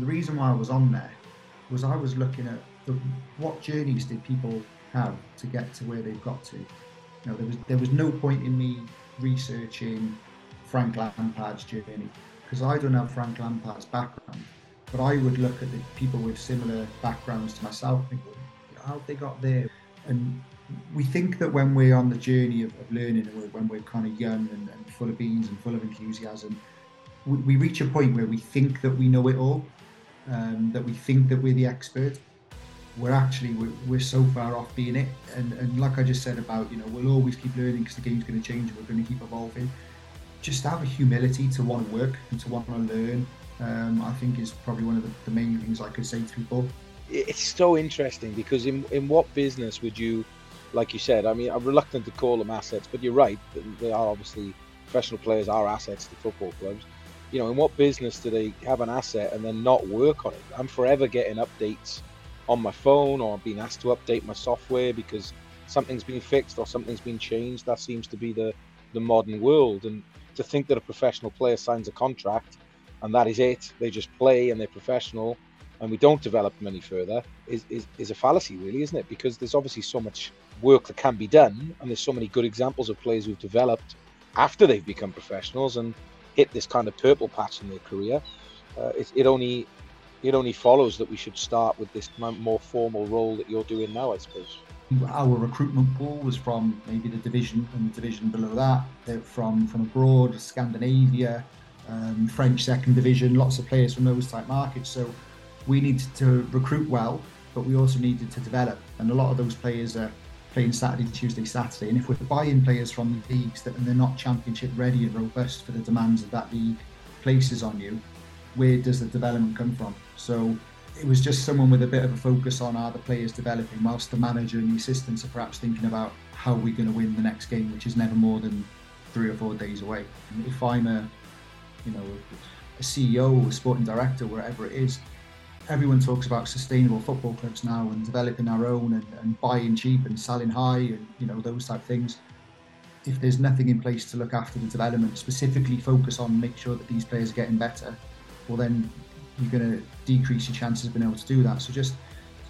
The reason why I was on there was I was looking at the, what journeys did people have to get to where they've got to. You know, there was there was no point in me researching Frank Lampard's journey because I don't have Frank Lampard's background, but I would look at the people with similar backgrounds to myself and go, how they got there. And we think that when we're on the journey of, of learning when we're kind of young and, and, full of beans and full of enthusiasm, we, we, reach a point where we think that we know it all, um, that we think that we're the expert. We're actually we're, we're so far off being it, and, and like I just said about you know we'll always keep learning because the game's going to change. We're going to keep evolving. Just have a humility to want to work and to want to learn. Um, I think is probably one of the, the main things I could say to people. It's so interesting because in in what business would you like you said, I mean, I'm reluctant to call them assets, but you're right. They are obviously professional players are assets to football clubs. You know, in what business do they have an asset and then not work on it? I'm forever getting updates on my phone or being asked to update my software because something's been fixed or something's been changed. That seems to be the, the modern world. And to think that a professional player signs a contract and that is it, they just play and they're professional and we don't develop them any further is, is, is a fallacy, really, isn't it? Because there's obviously so much work that can be done, and there's so many good examples of players who've developed after they've become professionals and hit this kind of purple patch in their career. Uh, it, it only it only follows that we should start with this more formal role that you're doing now, I suppose. Our recruitment pool was from maybe the division and the division below that, from from abroad, Scandinavia, um, French second division, lots of players from those type markets. So we needed to recruit well, but we also needed to develop, and a lot of those players are playing Saturday, Tuesday, Saturday. And if we're buying players from the leagues that and they're not championship ready and robust for the demands that that league places on you, where does the development come from? So it was just someone with a bit of a focus on are the players developing, whilst the manager and the assistants are perhaps thinking about how we're going to win the next game, which is never more than three or four days away. And if I'm a, you know, a CEO, a sporting director, wherever it is, everyone talks about sustainable football clubs now and developing our own and, and buying cheap and selling high and you know those type of things. If there's nothing in place to look after the development specifically focus on make sure that these players are getting better well then you're going to decrease your chances of being able to do that. So just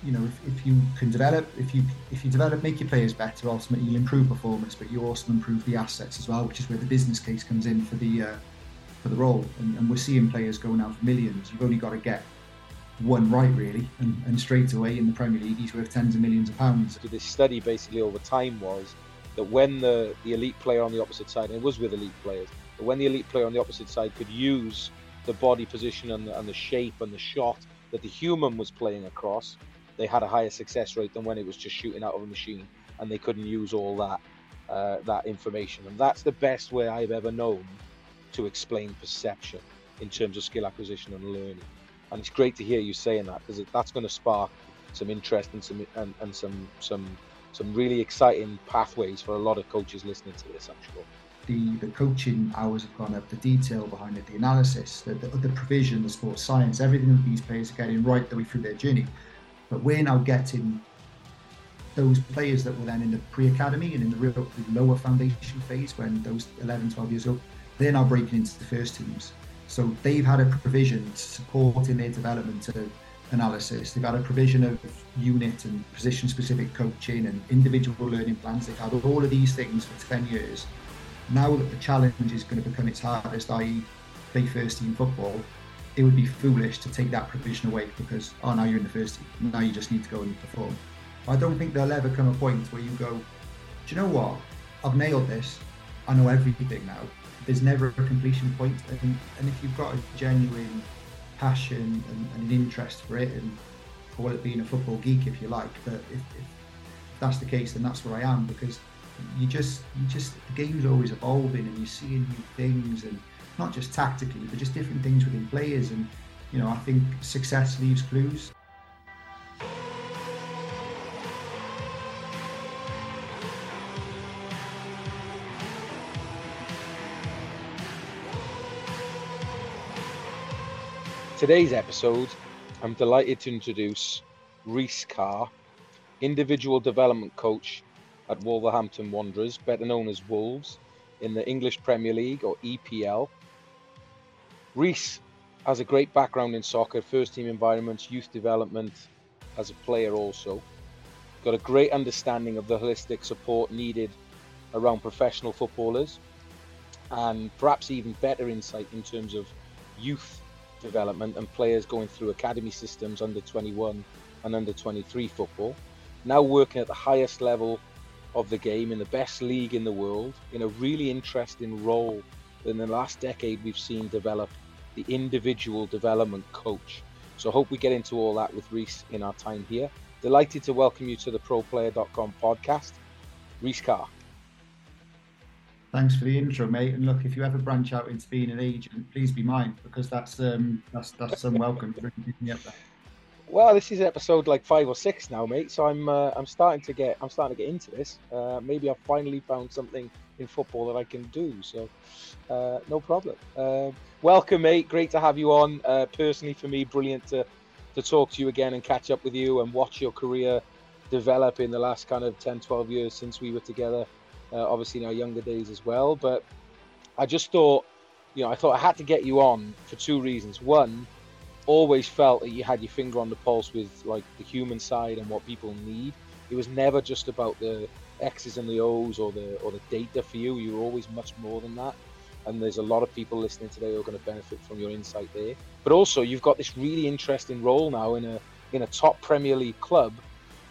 you know if, if you can develop if you if you develop make your players better ultimately you'll improve performance but you also improve the assets as well which is where the business case comes in for the uh, for the role. And, and we're seeing players going out for millions. You've only got to get one right really, and, and straight away in the Premier League he's worth tens of millions of pounds. This study basically over time was that when the, the elite player on the opposite side, and it was with elite players, but when the elite player on the opposite side could use the body position and the, and the shape and the shot that the human was playing across, they had a higher success rate than when it was just shooting out of a machine and they couldn't use all that uh, that information. And that's the best way I've ever known to explain perception in terms of skill acquisition and learning and it's great to hear you saying that because that's going to spark some interest and some and, and some some some really exciting pathways for a lot of coaches listening to this. I'm sure. The, the coaching hours have gone up, the detail behind it, the analysis, the, the, the provision, the sports science, everything that these players are getting right the way through their journey. But we're now getting those players that were then in the pre-academy and in the real the lower foundation phase when those 11, 12 years old, they're now breaking into the first teams. So they've had a provision to support in their development of analysis. They've had a provision of unit and position specific coaching and individual learning plans. They've had all of these things for 10 years. Now that the challenge is going to become its hardest, i.e., play first team football, it would be foolish to take that provision away because, oh, now you're in the first team. Now you just need to go and perform. I don't think there'll ever come a point where you go, do you know what? I've nailed this. I know everything now there's never a completion point, and, and if you've got a genuine passion and, and, an interest for it, and call it being a football geek if you like, but if, if that's the case, then that's where I am because you just you just the game's always evolving and you're seeing new things and not just tactically, but just different things within players, and you know I think success leaves clues. Today's episode, I'm delighted to introduce Rhys Carr, individual development coach at Wolverhampton Wanderers, better known as Wolves, in the English Premier League or EPL. Rhys has a great background in soccer, first team environments, youth development as a player also. Got a great understanding of the holistic support needed around professional footballers and perhaps even better insight in terms of youth development and players going through academy systems under 21 and under 23 football. Now working at the highest level of the game in the best league in the world in a really interesting role in the last decade we've seen develop the individual development coach. So hope we get into all that with Rhys in our time here. Delighted to welcome you to the ProPlayer.com podcast. Rhys Carr. Thanks for the intro, mate. And look, if you ever branch out into being an agent, please be mine because that's um that's that's unwelcome. well, this is episode like five or six now, mate. So I'm uh, I'm starting to get I'm starting to get into this. Uh, maybe I've finally found something in football that I can do. So uh, no problem. Uh, welcome, mate. Great to have you on. Uh, personally, for me, brilliant to to talk to you again and catch up with you and watch your career develop in the last kind of 10, 12 years since we were together uh, obviously in our younger days as well. But I just thought, you know, I thought I had to get you on for two reasons. One, always felt that you had your finger on the pulse with like the human side and what people need. It was never just about the X's and the O's or the or the data for you. You were always much more than that. And there's a lot of people listening today who are going to benefit from your insight there. But also, you've got this really interesting role now in a in a top Premier League club,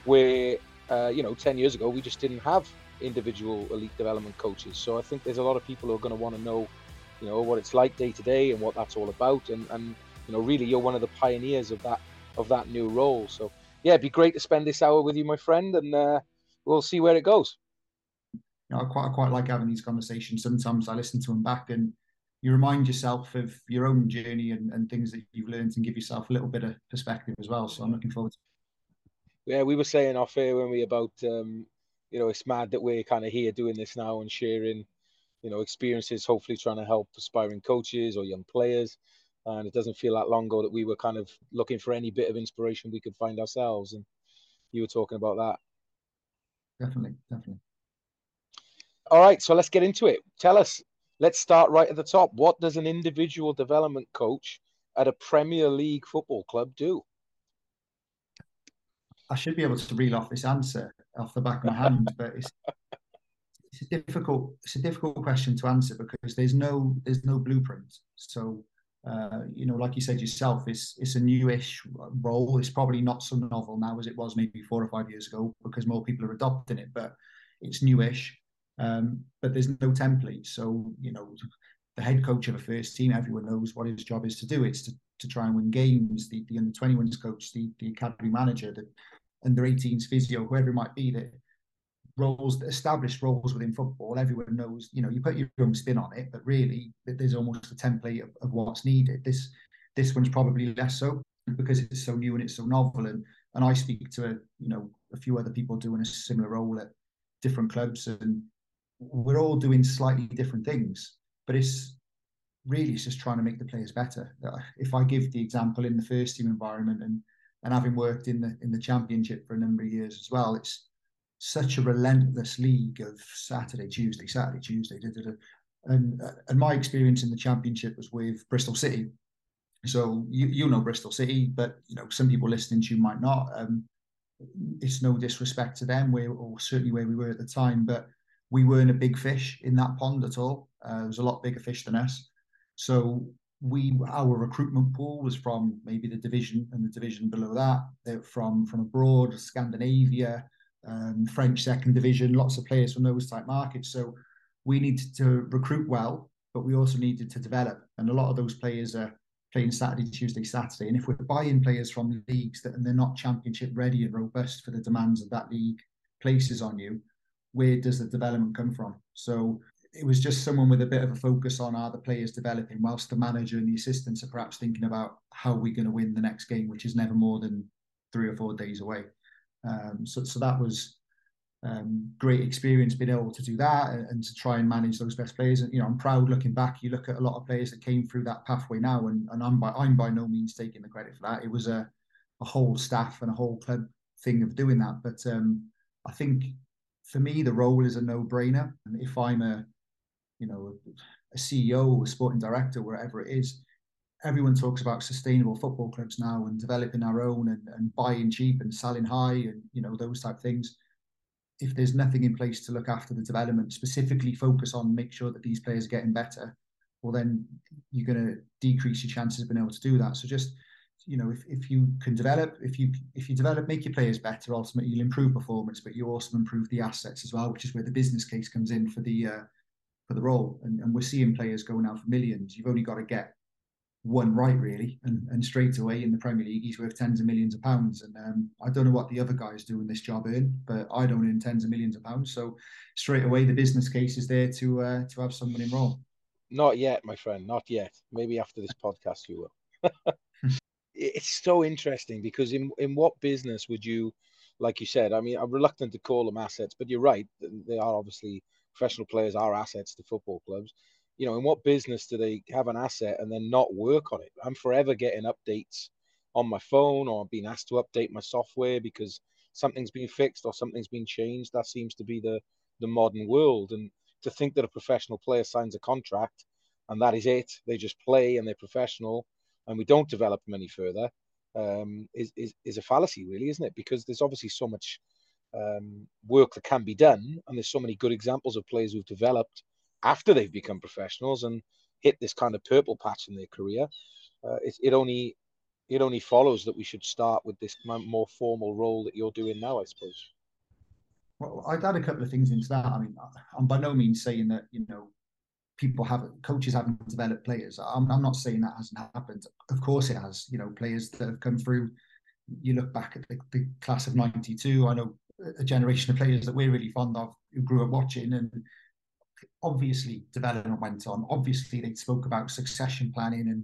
where uh, you know, ten years ago we just didn't have individual elite development coaches. So I think there's a lot of people who are going to want to know, you know, what it's like day to day and what that's all about. And, and you know, really, you're one of the pioneers of that of that new role. So yeah, it'd be great to spend this hour with you, my friend, and uh, we'll see where it goes. You know, I quite I quite like having these conversations. Sometimes I listen to them back and you remind yourself of your own journey and, and things that you've learned and give yourself a little bit of perspective as well. So I'm looking forward to yeah, we were saying off air when we about um, you know, it's mad that we're kind of here doing this now and sharing, you know, experiences, hopefully trying to help aspiring coaches or young players. And it doesn't feel that long ago that we were kind of looking for any bit of inspiration we could find ourselves. And you were talking about that. Definitely, definitely. All right, so let's get into it. Tell us, let's start right at the top. What does an individual development coach at a Premier League football club do? I should be able to reel off this answer off the back of my hand, but it's it's a difficult it's a difficult question to answer because there's no there's no blueprint. So uh, you know, like you said yourself, it's it's a newish role. It's probably not so novel now as it was maybe four or five years ago because more people are adopting it. But it's newish. Um, but there's no template. So you know, the head coach of a first team, everyone knows what his job is to do. It's to, to try and win games. The the under 21s coach, the the academy manager, the under 18s physio, whoever it might be, that roles, established roles within football, everyone knows, you know, you put your own spin on it, but really there's almost a template of, of what's needed. This this one's probably less so because it's so new and it's so novel. And and I speak to a, you know a few other people doing a similar role at different clubs, and we're all doing slightly different things. But it's really it's just trying to make the players better. If I give the example in the first team environment and and having worked in the in the championship for a number of years as well, it's such a relentless league of Saturday, Tuesday, Saturday, Tuesday. Da, da, da. And and my experience in the championship was with Bristol City. So you you know Bristol City, but you know some people listening to you might not. Um, it's no disrespect to them, where or certainly where we were at the time, but we weren't a big fish in that pond at all. Uh, there was a lot bigger fish than us. So we our recruitment pool was from maybe the division and the division below that, from from abroad, Scandinavia, um, French second division, lots of players from those type markets. So we needed to recruit well, but we also needed to develop, and a lot of those players are playing Saturday, Tuesday, Saturday. And if we're buying players from leagues that and they're not championship ready and robust for the demands of that league places on you, where does the development come from? So it was just someone with a bit of a focus on are the players developing, whilst the manager and the assistants are perhaps thinking about how we're going to win the next game, which is never more than three or four days away. Um, so, so that was um, great experience being able to do that and, and, to try and manage those best players. And you know, I'm proud looking back. You look at a lot of players that came through that pathway now, and, and I'm by I'm by no means taking the credit for that. It was a a whole staff and a whole club thing of doing that. But um, I think for me, the role is a no-brainer. And if I'm a you know, a CEO, a sporting director, wherever it is, everyone talks about sustainable football clubs now and developing our own and, and buying cheap and selling high and you know those type things. If there's nothing in place to look after the development specifically focus on make sure that these players are getting better well then you're going to decrease your chances of being able to do that. So just you know if, if you can develop if you if you develop make your players better ultimately you'll improve performance but you also improve the assets as well which is where the business case comes in for the uh, for the role and, and we're seeing players going out for millions you've only got to get one right really, and, and straight away in the Premier League he's worth tens of millions of pounds. And um, I don't know what the other guys doing this job earn, but I don't earn tens of millions of pounds. So straight away the business case is there to uh, to have someone in role. Not yet, my friend. Not yet. Maybe after this podcast you will. it's so interesting because in in what business would you, like you said, I mean, I'm reluctant to call them assets, but you're right. They are obviously professional players are assets to football clubs you know, in what business do they have an asset and then not work on it? I'm forever getting updates on my phone or being asked to update my software because something's been fixed or something's been changed. That seems to be the the modern world. And to think that a professional player signs a contract and that is it, they just play and they're professional and we don't develop them any further, um, is, is is a fallacy, really, isn't it? Because there's obviously so much um, work that can be done, and there's so many good examples of players who've developed after they've become professionals and hit this kind of purple patch in their career. Uh, it, it only it only follows that we should start with this more formal role that you're doing now, I suppose. Well, I'd add a couple of things into that. I mean, I'm by no means saying that you know people have coaches haven't developed players. I'm, I'm not saying that hasn't happened. Of course, it has. You know, players that have come through. You look back at the, the class of '92. I know a generation of players that we're really fond of who grew up watching and obviously development went on. Obviously, they spoke about succession planning and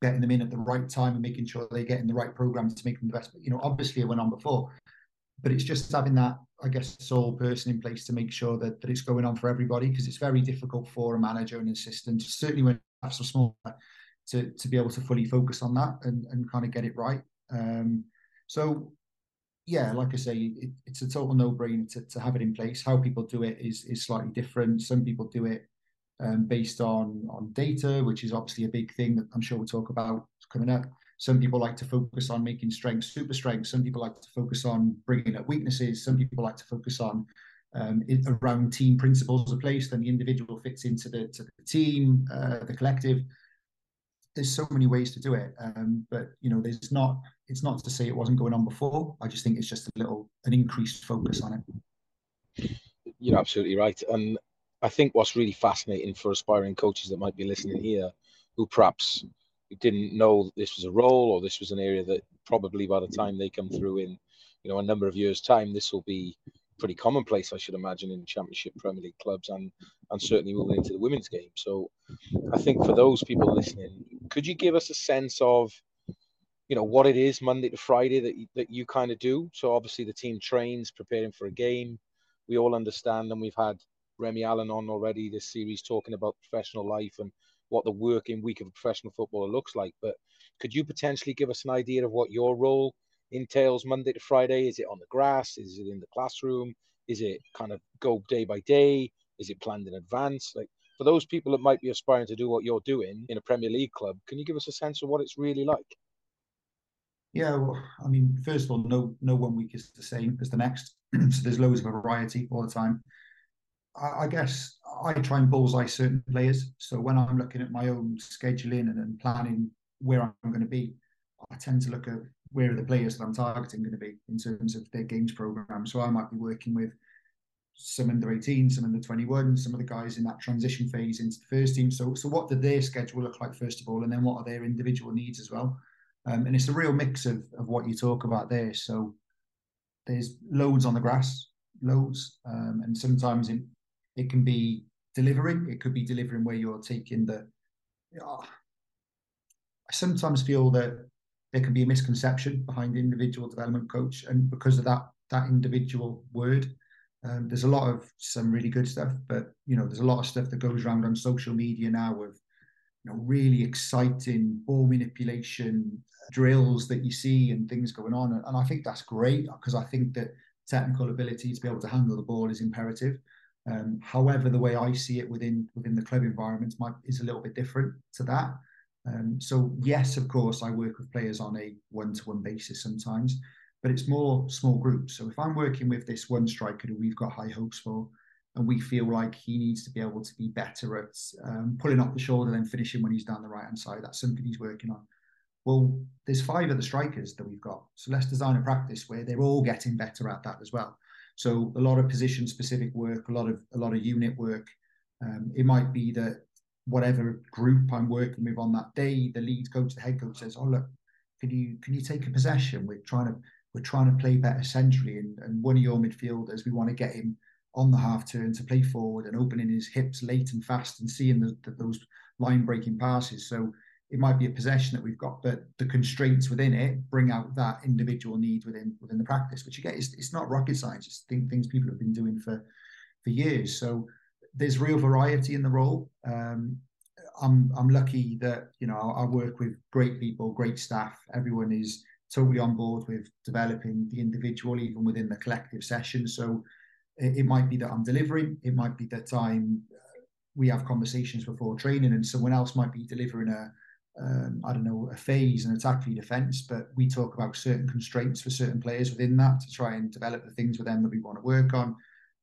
getting them in at the right time and making sure they get in the right programs to make them the best. You know, obviously it went on before, but it's just having that, I guess, sole person in place to make sure that, that it's going on for everybody because it's very difficult for a manager and assistant, certainly when apps are small, to, to be able to fully focus on that and, and kind of get it right. Um, so yeah, like I say, it, it's a total no-brainer to, to have it in place. How people do it is is slightly different. Some people do it um, based on on data, which is obviously a big thing that I'm sure we'll talk about coming up. Some people like to focus on making strengths super strengths. Some people like to focus on bringing up weaknesses. Some people like to focus on um, around team principles are place. Then the individual fits into the to the team, uh, the collective there's so many ways to do it. Um, but you know, there's not. It's not to say it wasn't going on before. I just think it's just a little an increased focus on it. You're absolutely right, and I think what's really fascinating for aspiring coaches that might be listening here, who perhaps didn't know this was a role or this was an area that probably by the time they come through in, you know, a number of years' time, this will be pretty commonplace, I should imagine, in Championship Premier League clubs and and certainly moving into the women's game. So, I think for those people listening, could you give us a sense of, you know, what it is Monday to Friday that you, that you kind of do? So obviously the team trains, preparing for a game. We all understand, and we've had Remy Allen on already this series talking about professional life and what the working week of a professional footballer looks like. But could you potentially give us an idea of what your role entails Monday to Friday? Is it on the grass? Is it in the classroom? Is it kind of go day by day? Is it planned in advance? Like for those people that might be aspiring to do what you're doing in a Premier League club, can you give us a sense of what it's really like? Yeah, well, I mean, first of all, no no one week is the same as the next, so there's loads of variety all the time. I, I, guess I try and bullseye certain players. So when I'm looking at my own scheduling and, and planning where I'm going to be, I tend to look at where are the players that I'm targeting going to be in terms of their games program. So I might be working with some under 18, some under 21, some of the guys in that transition phase into the first team. So, so what did their schedule look like first of all, and then what are their individual needs as well? Um, and it's a real mix of of what you talk about there. So there's loads on the grass, loads, um, and sometimes it, it can be delivering. It could be delivering where you're taking the. I sometimes feel that there can be a misconception behind the individual development coach, and because of that that individual word, um, there's a lot of some really good stuff, but you know, there's a lot of stuff that goes around on social media now with you know really exciting ball manipulation drills that you see and things going on, and, and I think that's great because I think that technical ability to be able to handle the ball is imperative. Um, however, the way I see it within within the club environment might is a little bit different to that. Um, so yes, of course, I work with players on a one-to-one basis sometimes, but it's more small groups. So if I'm working with this one striker who we've got high hopes for, and we feel like he needs to be able to be better at um, pulling off the shoulder, and finishing when he's down the right hand side, that's something he's working on. Well, there's five of the strikers that we've got, so let's design a practice where they're all getting better at that as well. So a lot of position specific work, a lot of a lot of unit work. Um, it might be that whatever group I'm working with on that day, the lead coach, the head coach says, "Oh look, can you can you take a possession? We're trying to we're trying to play better centrally, and, and one of your midfielders, we want to get him on the half turn to play forward and opening his hips late and fast and seeing the, the, those line breaking passes. So it might be a possession that we've got, but the constraints within it bring out that individual need within within the practice, which again, it's, it's not rocket science. It's th- things people have been doing for for years. So there's real variety in the role. Um, I'm I'm lucky that you know I, I work with great people, great staff. Everyone is totally on board with developing the individual, even within the collective session. So it, it might be that I'm delivering. It might be that I'm. We have conversations before training, and someone else might be delivering a um, I don't know, a phase, an attack for defence, but we talk about certain constraints for certain players within that to try and develop the things with them that we want to work on.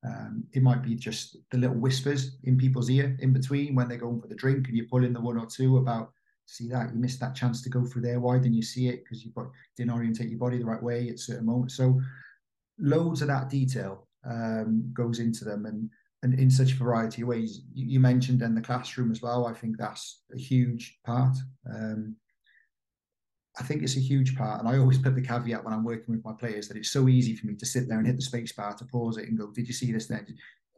Um, it might be just the little whispers in people's ear in between when they're going for the drink and you pull in the one or two about see that you missed that chance to go through there. Why didn't you see it? Because you didn't orientate your body the right way at certain moments. So loads of that detail um, goes into them and and in such variety of ways. You, you mentioned in the classroom as well. I think that's a huge part. Um, I think it's a huge part, and I always put the caveat when I'm working with my players that it's so easy for me to sit there and hit the space bar to pause it and go, "Did you see this?" Then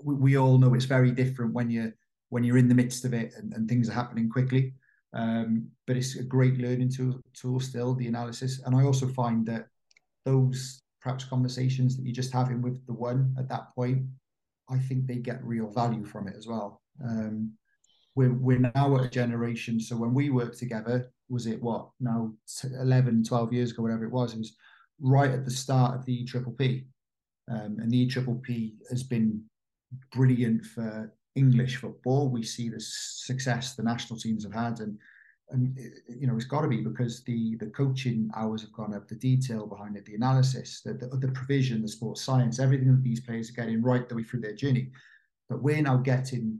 we, we all know it's very different when you're when you're in the midst of it and, and things are happening quickly. Um, but it's a great learning tool, tool still, the analysis. And I also find that those perhaps conversations that you're just having with the one at that point, I think they get real value from it as well. Um, we're, we're now at a generation. So when we worked together, was it what now 11, 12 years ago, whatever it was, it was right at the start of the Triple P. Um, and the Triple P has been brilliant for English football. We see the success the national teams have had, and and uh, you know it's got to be because the the coaching hours have gone up, the detail behind it, the analysis, the, the, the provision, the sports science, everything that these players are getting right the way through their journey. But we're now getting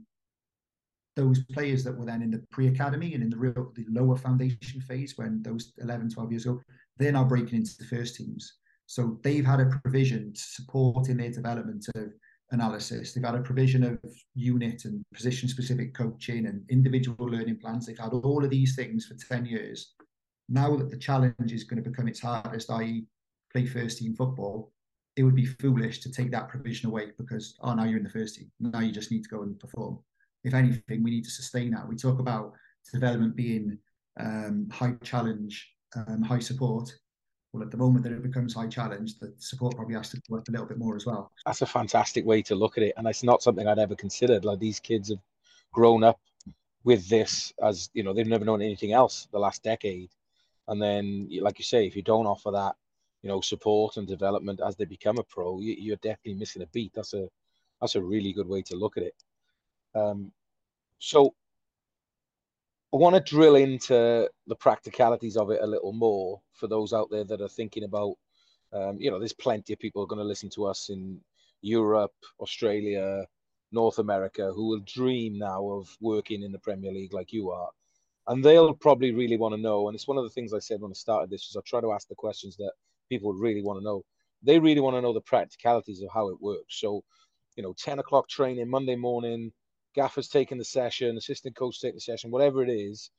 those players that were then in the pre-academy and in the real the lower foundation phase when those 11 12 years ago they're now breaking into the first teams so they've had a provision supporting their development of analysis. They've had a provision of unit and position specific coaching and individual learning plans. They've had all of these things for 10 years. Now that the challenge is going to become its hardest, i.e., play first team football, it would be foolish to take that provision away because, oh, now you're in the first team. Now you just need to go and perform. If anything, we need to sustain that. We talk about development being um, high challenge, um, high support well, at the moment that it becomes high challenge, the support probably has to work a little bit more as well. That's a fantastic way to look at it, and it's not something I'd ever considered. Like these kids have grown up with this as you know they've never known anything else the last decade, and then like you say, if you don't offer that, you know, support and development as they become a pro, you, are definitely missing a beat. That's a that's a really good way to look at it. Um, so I want to drill into the practicalities of it a little more for those out there that are thinking about, um, you know, there's plenty of people going to listen to us in Europe, Australia, North America who will dream now of working in the Premier League like you are. And they'll probably really want to know. And it's one of the things I said when I started this is I try to ask the questions that people really want to know. They really want to know the practicalities of how it works. So, you know, 10 o'clock training Monday morning, Gaffer's taking the session, assistant coach taking the session, whatever it is.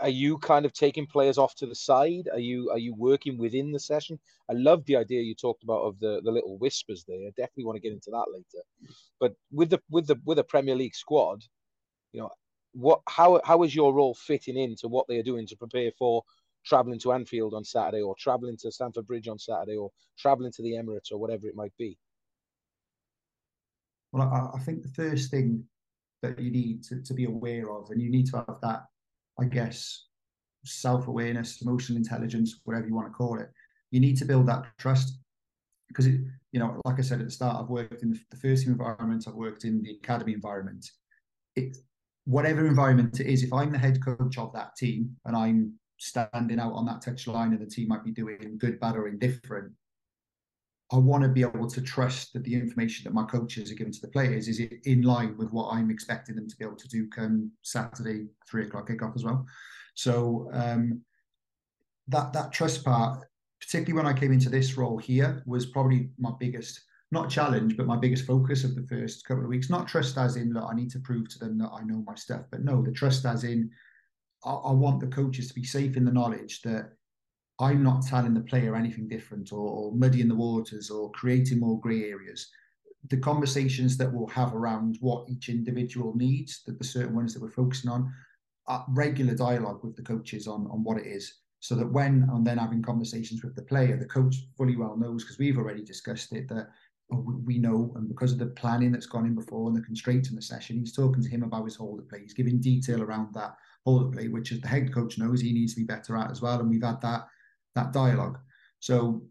Are you kind of taking players off to the side? Are you are you working within the session? I love the idea you talked about of the, the little whispers there. I definitely want to get into that later. But with the with the with a Premier League squad, you know, what how how is your role fitting into what they are doing to prepare for traveling to Anfield on Saturday or traveling to Stamford Bridge on Saturday or traveling to the Emirates or whatever it might be? Well, I, I think the first thing that you need to, to be aware of. And you need to have that, I guess, self awareness, emotional intelligence, whatever you want to call it. You need to build that trust because, it, you know, like I said at the start, I've worked in the first team environment, I've worked in the academy environment. It, whatever environment it is, if I'm the head coach of that team and I'm standing out on that touch line and the team might be doing good, bad, or indifferent, I want to be able to trust that the information that my coaches are giving to the players is in line with what I'm expecting them to be able to do come Saturday, three o'clock kickoff as well. So um, that that trust part, particularly when I came into this role here, was probably my biggest not challenge, but my biggest focus of the first couple of weeks. Not trust as in, I need to prove to them that I know my stuff, but no, the trust as in, I, I want the coaches to be safe in the knowledge that I'm not telling the player anything different or, or muddying the waters or creating more grey areas. The conversations that we'll have around what each individual needs, that the certain ones that we're focusing on, are regular dialogue with the coaches on, on what it is. So that when I'm then having conversations with the player, the coach fully well knows because we've already discussed it that oh, we know, and because of the planning that's gone in before and the constraints in the session, he's talking to him about his hold up play. He's giving detail around that hold up play, which as the head coach knows he needs to be better at as well. And we've had that that dialogue. So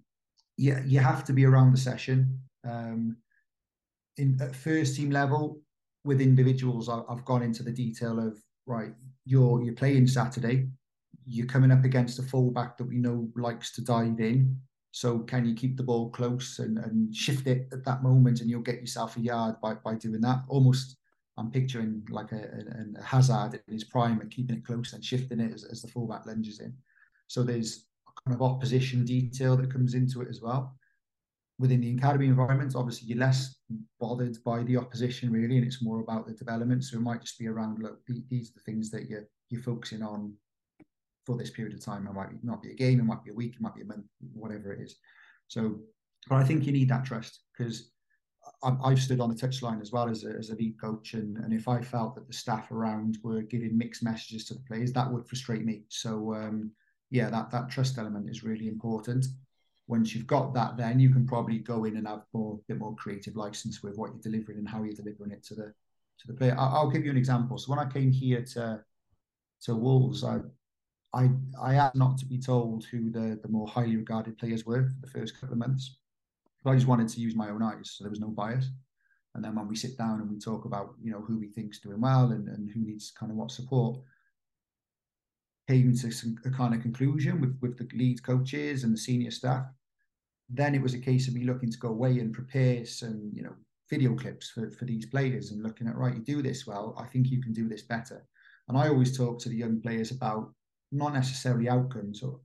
yeah, you have to be around the session. Um, in at first team level with individuals, I, I've gone into the detail of right, you're you're playing Saturday, you're coming up against a fullback that we know likes to dive in. So can you keep the ball close and, and shift it at that moment, and you'll get yourself a yard by by doing that. Almost, I'm picturing like a, a, a Hazard in his prime and keeping it close and shifting it as, as the fullback lunges in. So there's kind of opposition detail that comes into it as well. Within the academy environment, obviously you're less bothered by the opposition really, and it's more about the development. So it might just be around look, these are the things that you're you're focusing on for this period of time. It might not be a game, it might be a week, it might be a month, whatever it is. So, but I think you need that trust because I've stood on the touchline as well as a, as a lead coach, and, and if I felt that the staff around were giving mixed messages to the players, that would frustrate me. So um, yeah, that that trust element is really important. Once you've got that, then you can probably go in and have more bit more creative license with what you're delivering and how you're delivering it to the to the player. I'll, give you an example. So when I came here to to Wolves, I I I asked not to be told who the the more highly regarded players were for the first couple of months. But I just wanted to use my own eyes, so there was no bias. And then when we sit down and we talk about you know who we think's doing well and, and who needs kind of what support, came to some, a kind of conclusion with, with the lead coaches and the senior staff. Then it was a case of me looking to go away and prepare some, you know, video clips for, for these players and looking at, right, you do this well, I think you can do this better. And I always talk to the young players about not necessarily outcomes or,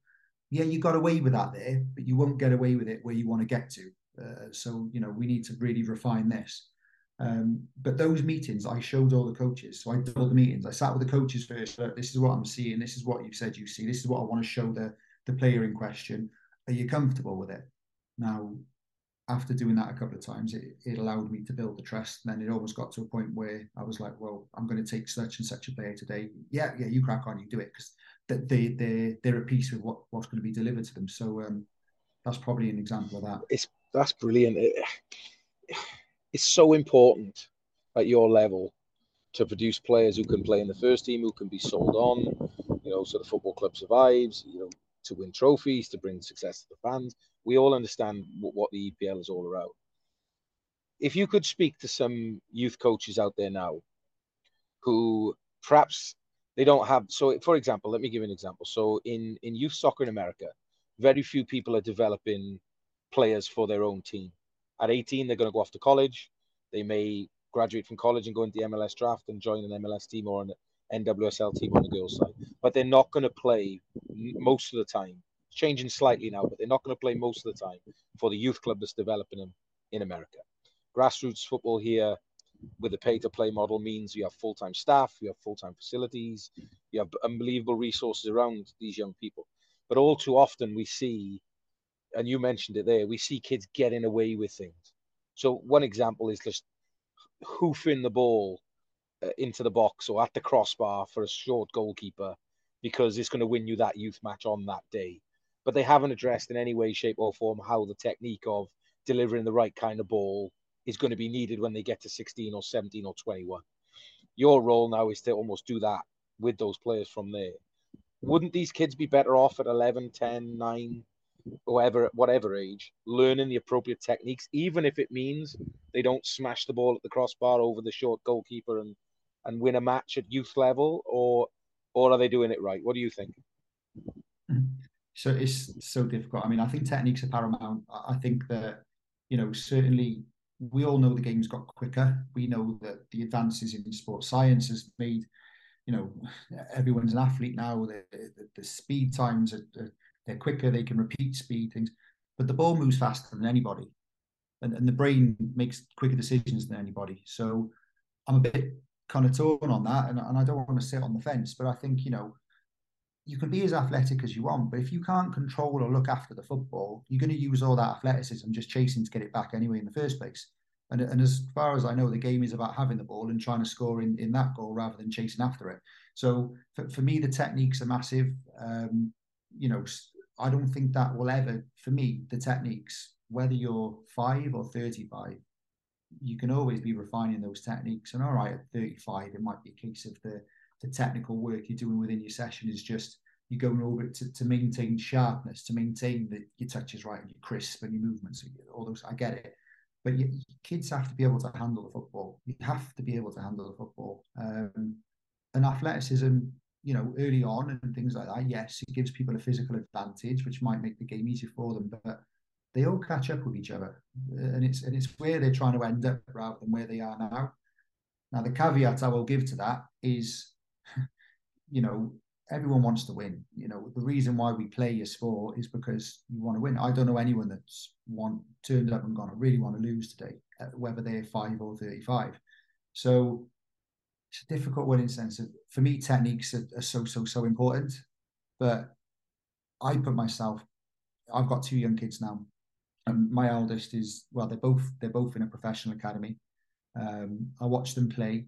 yeah, you got away with that there, but you won't get away with it where you want to get to. Uh, so, you know, we need to really refine this. Um, but those meetings, I showed all the coaches. So I did all the meetings. I sat with the coaches first. This is what I'm seeing. This is what you've said you see. This is what I want to show the the player in question. Are you comfortable with it? Now, after doing that a couple of times, it, it allowed me to build the trust. And then it almost got to a point where I was like, well, I'm going to take such and such a player today. Yeah, yeah, you crack on, you do it because they they they're at peace with what what's going to be delivered to them. So um, that's probably an example of that. It's that's brilliant. It, it's so important at your level to produce players who can play in the first team, who can be sold on, you know, so the football club survives, you know, to win trophies, to bring success to the fans. We all understand what, what the EPL is all about. If you could speak to some youth coaches out there now who perhaps they don't have so for example let me give you an example so in in youth soccer in america very few people are developing players for their own team at 18, they're going to go off to college. They may graduate from college and go into the MLS draft and join an MLS team or an NWSL team on the girls' side. But they're not going to play most of the time. It's changing slightly now, but they're not going to play most of the time for the youth club that's developing them in America. Grassroots football here with the pay to play model means you have full time staff, you have full time facilities, you have unbelievable resources around these young people. But all too often we see and you mentioned it there, we see kids getting away with things. So one example is just hoofing the ball uh, into the box or at the crossbar for a short goalkeeper because it's going to win you that youth match on that day. But they haven't addressed in any way, shape, or form how the technique of delivering the right kind of ball is going to be needed when they get to 16 or 17 or 21. Your role now is to almost do that with those players from there. Wouldn't these kids be better off at 11, 10, 9, whatever whatever age, learning the appropriate techniques, even if it means they don't smash the ball at the crossbar over the short goalkeeper and and win a match at youth level, or or are they doing it right? What do you think? So it's so difficult. I mean, I think techniques are paramount. I think that you know certainly we all know the game's got quicker. We know that the advances in sports science has made you know everyone's an athlete now. The, the, the speed times are, are they're quicker. They can repeat speed things, but the ball moves faster than anybody, and, and the brain makes quicker decisions than anybody. So I'm a bit kind of torn on that, and, and I don't want to sit on the fence, but I think you know you can be as athletic as you want, but if you can't control or look after the football, you're going to use all that athleticism just chasing to get it back anyway in the first place. And, and as far as I know, the game is about having the ball and trying to score in, in that goal rather than chasing after it. So for, for me, the techniques are massive. Um, you know, I don't think that will ever, for me, the techniques, whether you're five or 35, you can always be refining those techniques. And all right, at 35, it might be a case of the the technical work you're doing within your session is just you're going over it to, to maintain sharpness, to maintain that your touch is right and your crisp and your movements, all those. I get it, but you, kids have to be able to handle the football. You have to be able to handle the football. Um, and athleticism, you know, early on and things like that. Yes, it gives people a physical advantage, which might make the game easier for them, but they all catch up with each other, and it's and it's where they're trying to end up rather than where they are now. Now, the caveat I will give to that is you know, everyone wants to win. You know, the reason why we play a sport is because you want to win. I don't know anyone that's want turned up and gone, I really want to lose today, uh, whether they're five or 35. So it's a difficult one in sense of, for me, techniques are, are so, so, so important. But I put myself, I've got two young kids now. And my eldest is, well, they're both, they're both in a professional academy. Um, I watch them play.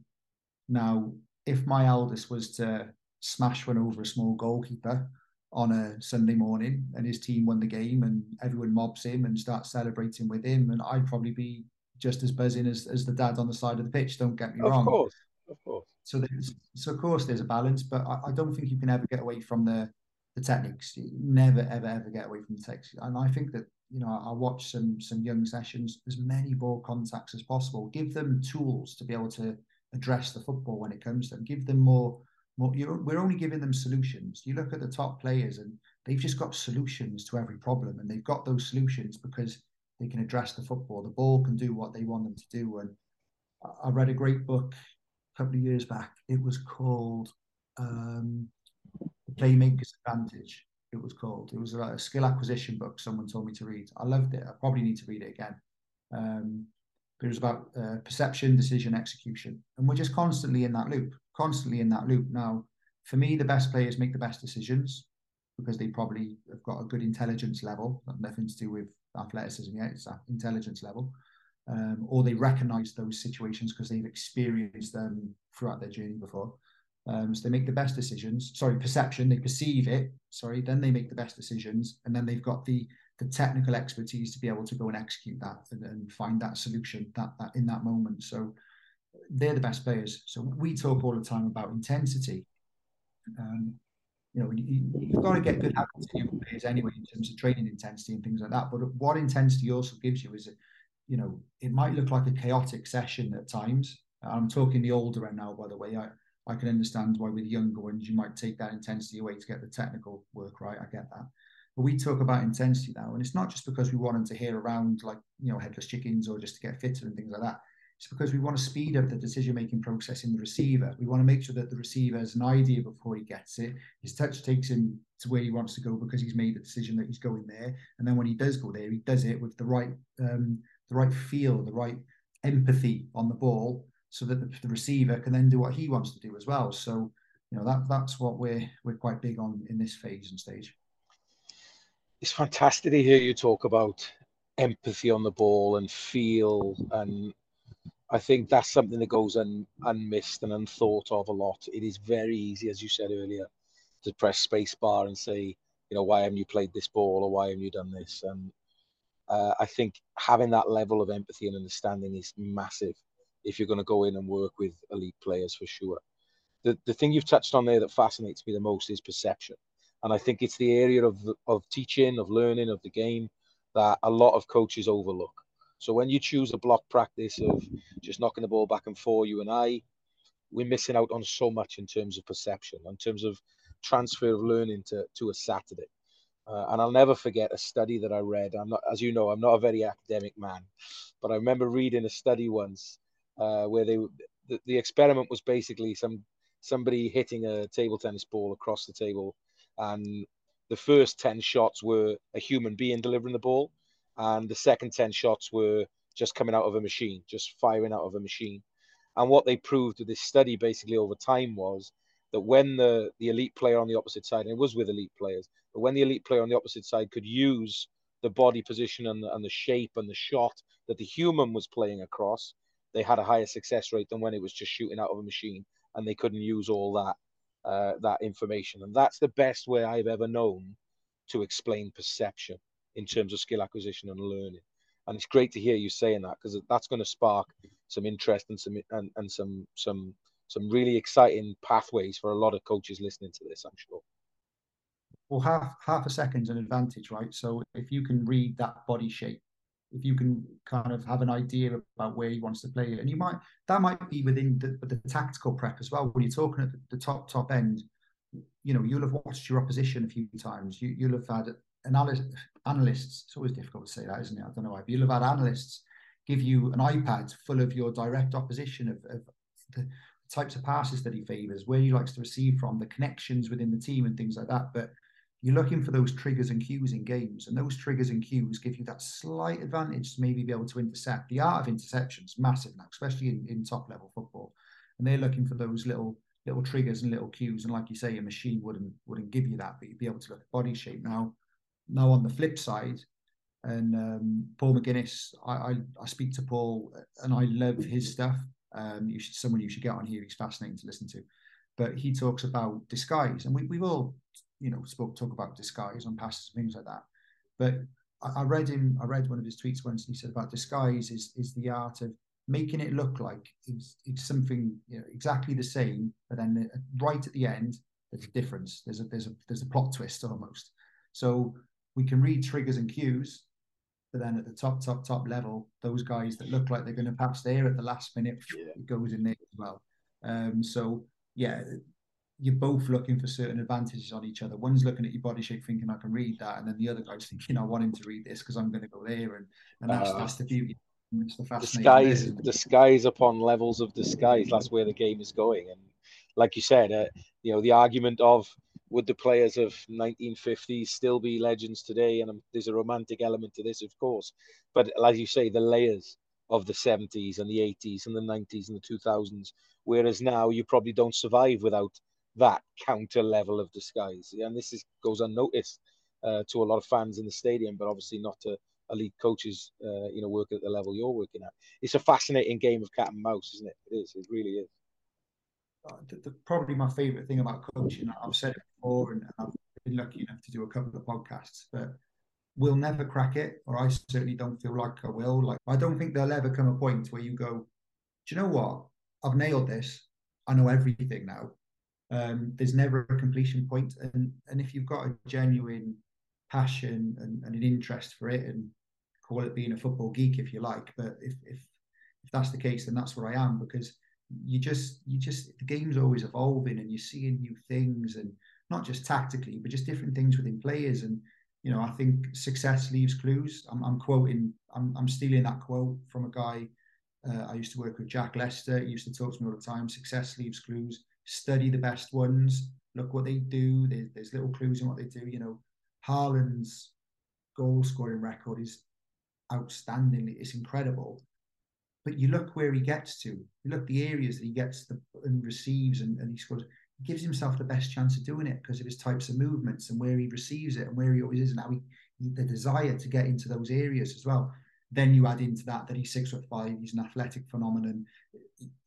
Now, if my eldest was to smash one over a small goalkeeper on a Sunday morning and his team won the game and everyone mobs him and starts celebrating with him, and I'd probably be just as buzzing as, as the dad on the side of the pitch. Don't get me of wrong. Course, of course. So, there's, so of course, there's a balance, but I, I, don't think you can ever get away from the the techniques. You never, ever, ever get away from the techniques. And I think that you know, I watch some some young sessions, as many ball contacts as possible. Give them tools to be able to address the football when it comes to them. Give them more. more we're only giving them solutions. You look at the top players, and they've just got solutions to every problem, and they've got those solutions because they can address the football. The ball can do what they want them to do. And I read a great book a couple of years back. It was called um, "The Playmaker's Advantage." It was called. It was a skill acquisition book. Someone told me to read. I loved it. I probably need to read it again. Um, it was about uh, perception, decision, execution. And we're just constantly in that loop, constantly in that loop. Now, for me, the best players make the best decisions because they probably have got a good intelligence level, nothing to do with athleticism yet, it's that intelligence level. Um, or they recognize those situations because they've experienced them throughout their journey before. Um, so they make the best decisions. Sorry, perception. They perceive it. Sorry, then they make the best decisions, and then they've got the the technical expertise to be able to go and execute that and, and find that solution that, that in that moment. So they're the best players. So we talk all the time about intensity. Um, you know, you, have got to get good habits in your players anyway in terms of training intensity and things like that. But what intensity also gives you is, you know, it might look like a chaotic session at times. I'm talking the older end now, by the way. I, I can understand why with younger ones you might take that intensity away to get the technical work right. I get that. But we talk about intensity now, and it's not just because we want them to hear around like you know headless chickens or just to get fitter and things like that. It's because we want to speed up the decision making process in the receiver. We want to make sure that the receiver has an idea before he gets it. His touch takes him to where he wants to go because he's made the decision that he's going there. And then when he does go there, he does it with the right um, the right feel, the right empathy on the ball, so that the, the receiver can then do what he wants to do as well. So you know that that's what we're we're quite big on in this phase and stage it's fantastic to hear you talk about empathy on the ball and feel and I think that's something that goes un, unmissed and unthought of a lot. It is very easy, as you said earlier, to press space bar and say, you know, why haven't you played this ball or why haven't you done this? And uh, I think having that level of empathy and understanding is massive if you're going to go in and work with elite players for sure. The, the thing you've touched on there that fascinates me the most is perception. And I think it's the area of, of teaching, of learning, of the game that a lot of coaches overlook. So when you choose a block practice of just knocking the ball back and forth, you and I, we're missing out on so much in terms of perception, in terms of transfer of learning to, to a Saturday. Uh, and I'll never forget a study that I read. I'm not, as you know, I'm not a very academic man, but I remember reading a study once uh, where they the, the experiment was basically some somebody hitting a table tennis ball across the table, and the first ten shots were a human being delivering the ball, and the second ten shots were just coming out of a machine, just firing out of a machine. And what they proved with this study basically over time was that when the, the elite player on the opposite side, and it was with elite players, but when the elite player on the opposite side could use the body position and the, and the shape and the shot that the human was playing across, they had a higher success rate than when it was just shooting out of a machine and they couldn't use all that uh, that information. And that's the best way I've ever known to explain perception in terms of skill acquisition and learning. And it's great to hear you saying that because that's going to spark some interest and some and, and some some some really exciting pathways for a lot of coaches listening to this. I'm sure. Well, half half a second's an advantage, right? So if you can read that body shape, if you can kind of have an idea about where he wants to play, and you might that might be within the, the tactical prep as well. When you're talking at the top top end, you know you'll have watched your opposition a few times. You, you'll have had analysts. Analysts. It's always difficult to say that, isn't it? I don't know why. But you'll have had analysts give you an iPad full of your direct opposition of, of the types of passes that he favours, where he likes to receive from, the connections within the team, and things like that. But you're looking for those triggers and cues in games, and those triggers and cues give you that slight advantage to maybe be able to intercept. The art of interception is massive now, especially in, in top level football, and they're looking for those little little triggers and little cues. And like you say, a machine wouldn't wouldn't give you that, but you'd be able to look at body shape. Now, now on the flip side, and um, Paul McGuinness, I, I, I speak to Paul, and I love his stuff. Um, you should someone you should get on here. He's fascinating to listen to. But he talks about disguise, and we, we've all you know spoke talk about disguise on and things like that. But I, I read him. I read one of his tweets once, and he said about disguise is is the art of making it look like it's, it's something you know, exactly the same, but then right at the end there's a difference. There's a there's a there's a plot twist almost. So we can read triggers and cues, but then at the top top top level, those guys that look like they're going to pass there at the last minute yeah. it goes in there as well. Um, so yeah, you're both looking for certain advantages on each other. One's looking at your body shape, thinking I can read that, and then the other guy's thinking I want him to read this because I'm going to go there, and and that's uh, that's the beauty. It's the disguise, disguise upon levels of disguise. That's where the game is going, and like you said, uh, you know, the argument of would the players of 1950s still be legends today? And um, there's a romantic element to this, of course, but as you say, the layers of the 70s and the 80s and the 90s and the 2000s, whereas now you probably don't survive without that counter level of disguise. And this is, goes unnoticed uh, to a lot of fans in the stadium, but obviously not to elite coaches, uh, you know, working at the level you're working at. It's a fascinating game of cat and mouse, isn't it? It is. It really is. Uh, the, the, probably my favorite thing about coaching, I've said it before, and I've been lucky enough to do a couple of podcasts, but we'll never crack it, or I certainly don't feel like I will. Like I don't think there'll ever come a point where you go, do you know what? I've nailed this. I know everything now. Um, there's never a completion point, and and if you've got a genuine passion and, and an interest for it, and call it being a football geek if you like, but if if if that's the case, then that's where I am because you just you just the game's always evolving and you're seeing new things and not just tactically, but just different things within players. And you know, I think success leaves clues. I'm, I'm quoting, I'm, I'm stealing that quote from a guy uh, I used to work with, Jack Lester. He used to talk to me all the time. Success leaves clues study the best ones, look what they do. There's, there's little clues in what they do. You know, Haaland's goal scoring record is outstanding. It's incredible. But you look where he gets to. You look the areas that he gets the, and receives, and, and he scores. Gives himself the best chance of doing it because of his types of movements and where he receives it and where he always is, and how he, he the desire to get into those areas as well. Then you add into that that he's six foot five, he's an athletic phenomenon,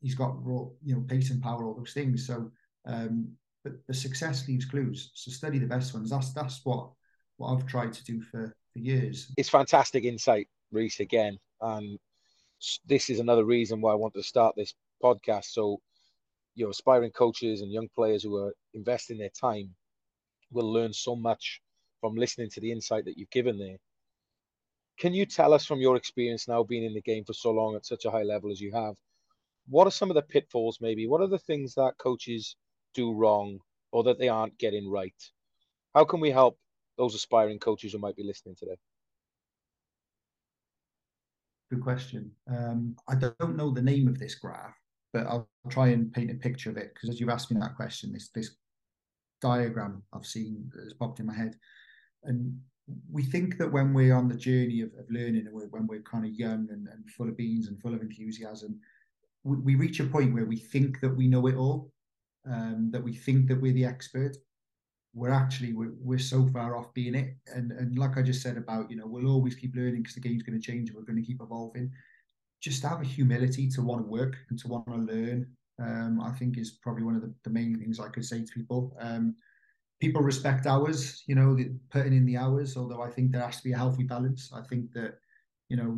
he's got raw, you know, pace and power, all those things. So, um, but the success leaves clues. So study the best ones. That's that's what what I've tried to do for for years. It's fantastic insight, Rhys. Again, and this is another reason why I want to start this podcast. So, you know, aspiring coaches and young players who are investing their time will learn so much from listening to the insight that you've given there can you tell us from your experience now being in the game for so long at such a high level as you have, what are some of the pitfalls? Maybe what are the things that coaches do wrong or that they aren't getting right? How can we help those aspiring coaches who might be listening today? Good question. Um, I don't know the name of this graph, but I'll try and paint a picture of it because as you've asked me that question, this this diagram I've seen has popped in my head, and we think that when we're on the journey of, of learning and we're, when we're kind of young and, and, full of beans and full of enthusiasm, we, we, reach a point where we think that we know it all, um, that we think that we're the expert. We're actually we're, we're so far off being it, and and like I just said about you know we'll always keep learning because the game's going to change and we're going to keep evolving. Just have a humility to want to work and to want to learn. Um, I think is probably one of the, the main things I could say to people. Um, people respect hours, you know, putting in the hours, although I think there has to be a healthy balance. I think that, you know,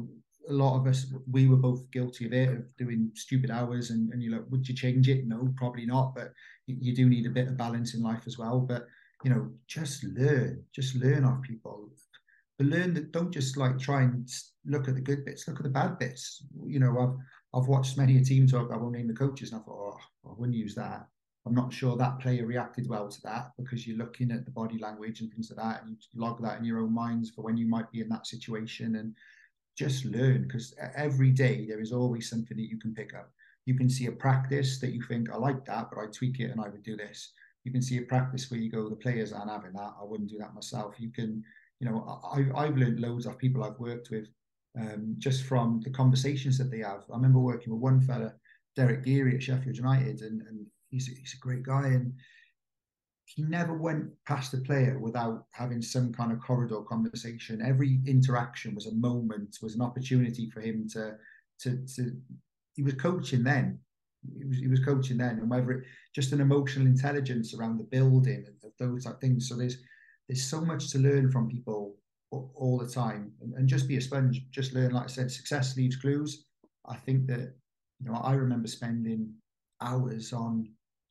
a lot of us, we were both guilty of it, of doing stupid hours. And, and you're like, would you change it? No, probably not. But you, you do need a bit of balance in life as well. But, you know, just learn, just learn off people. But learn that don't just like try and look at the good bits, look at the bad bits. You know, I've I've watched many a team talk, I won't name the coaches, and I thought, oh, I wouldn't use that. I'm not sure that player reacted well to that because you're looking at the body language and things like that, and you log that in your own minds for when you might be in that situation and just learn because every day there is always something that you can pick up. You can see a practice that you think, I like that, but I tweak it and I would do this. You can see a practice where you go, the players aren't having that. I wouldn't do that myself. You can, you know, I, I've learned loads of people I've worked with um, just from the conversations that they have. I remember working with one fella, Derek Geary at Sheffield United, and, and he's a, he's a great guy, and he never went past the player without having some kind of corridor conversation. Every interaction was a moment, was an opportunity for him to to to. He was coaching then. He was, he was coaching then, and whether it just an emotional intelligence around the building and those type things. So there's there's so much to learn from people all the time, and, and just be a sponge. Just learn, like I said, success leaves clues. I think that you know I remember spending hours on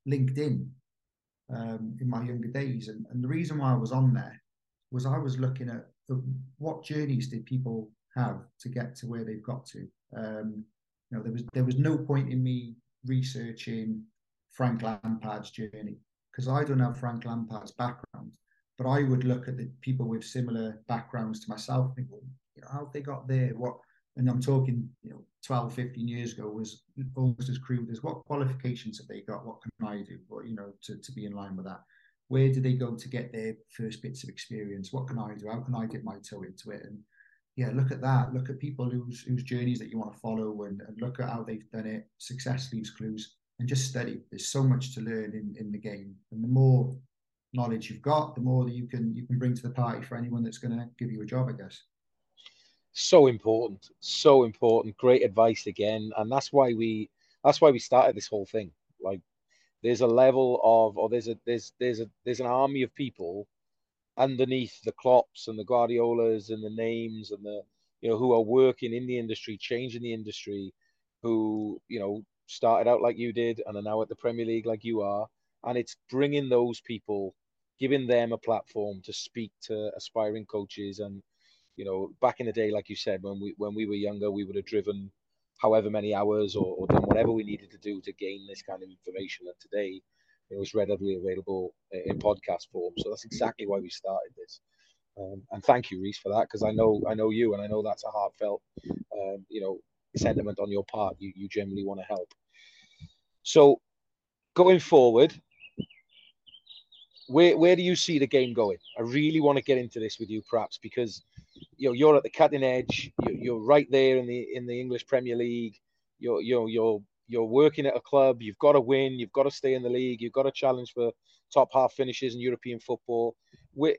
LinkedIn um, in my younger days. And, and the reason why I was on there was I was looking at the, what journeys did people have to get to where they've got to. Um, you know, there was there was no point in me researching Frank Lampard's journey because I don't have Frank Lampard's background, but I would look at the people with similar backgrounds to myself think, well, you know, how they got there, what and I'm talking, you know, 12, 15 years ago was almost as crude as what qualifications have they got? What can I do? What, you know, to, to be in line with that. Where do they go to get their first bits of experience? What can I do? How can I get my toe into it? And yeah, look at that. Look at people whose whose journeys that you want to follow and, and look at how they've done it. Success leaves clues and just study. There's so much to learn in, in the game. And the more knowledge you've got, the more that you can you can bring to the party for anyone that's going to give you a job, I guess. So important so important. Great advice again and that's why we that's why we started this whole thing. Like there's a level of or there's a there's there's a there's an army of people underneath the Klopps and the Guardiolas and the names and the you know who are working in the industry, changing the industry, who you know started out like you did and are now at the Premier League like you are, and it's bringing those people, giving them a platform to speak to aspiring coaches and you know, back in the day, like you said, when we when we were younger, we would have driven however many hours or, or done whatever we needed to do to gain this kind of information. And today, it was readily available in podcast form. So that's exactly why we started this. Um, and thank you, Rhys, for that, because I know I know you, and I know that's a heartfelt, um, you know, sentiment on your part. You you generally want to help. So, going forward, where where do you see the game going? I really want to get into this with you, perhaps, because you know you're at the cutting edge. You're, you're right there in the in the English Premier League. You're you're you're you're working at a club. You've got to win. You've got to stay in the league. You've got to challenge for top half finishes in European football. We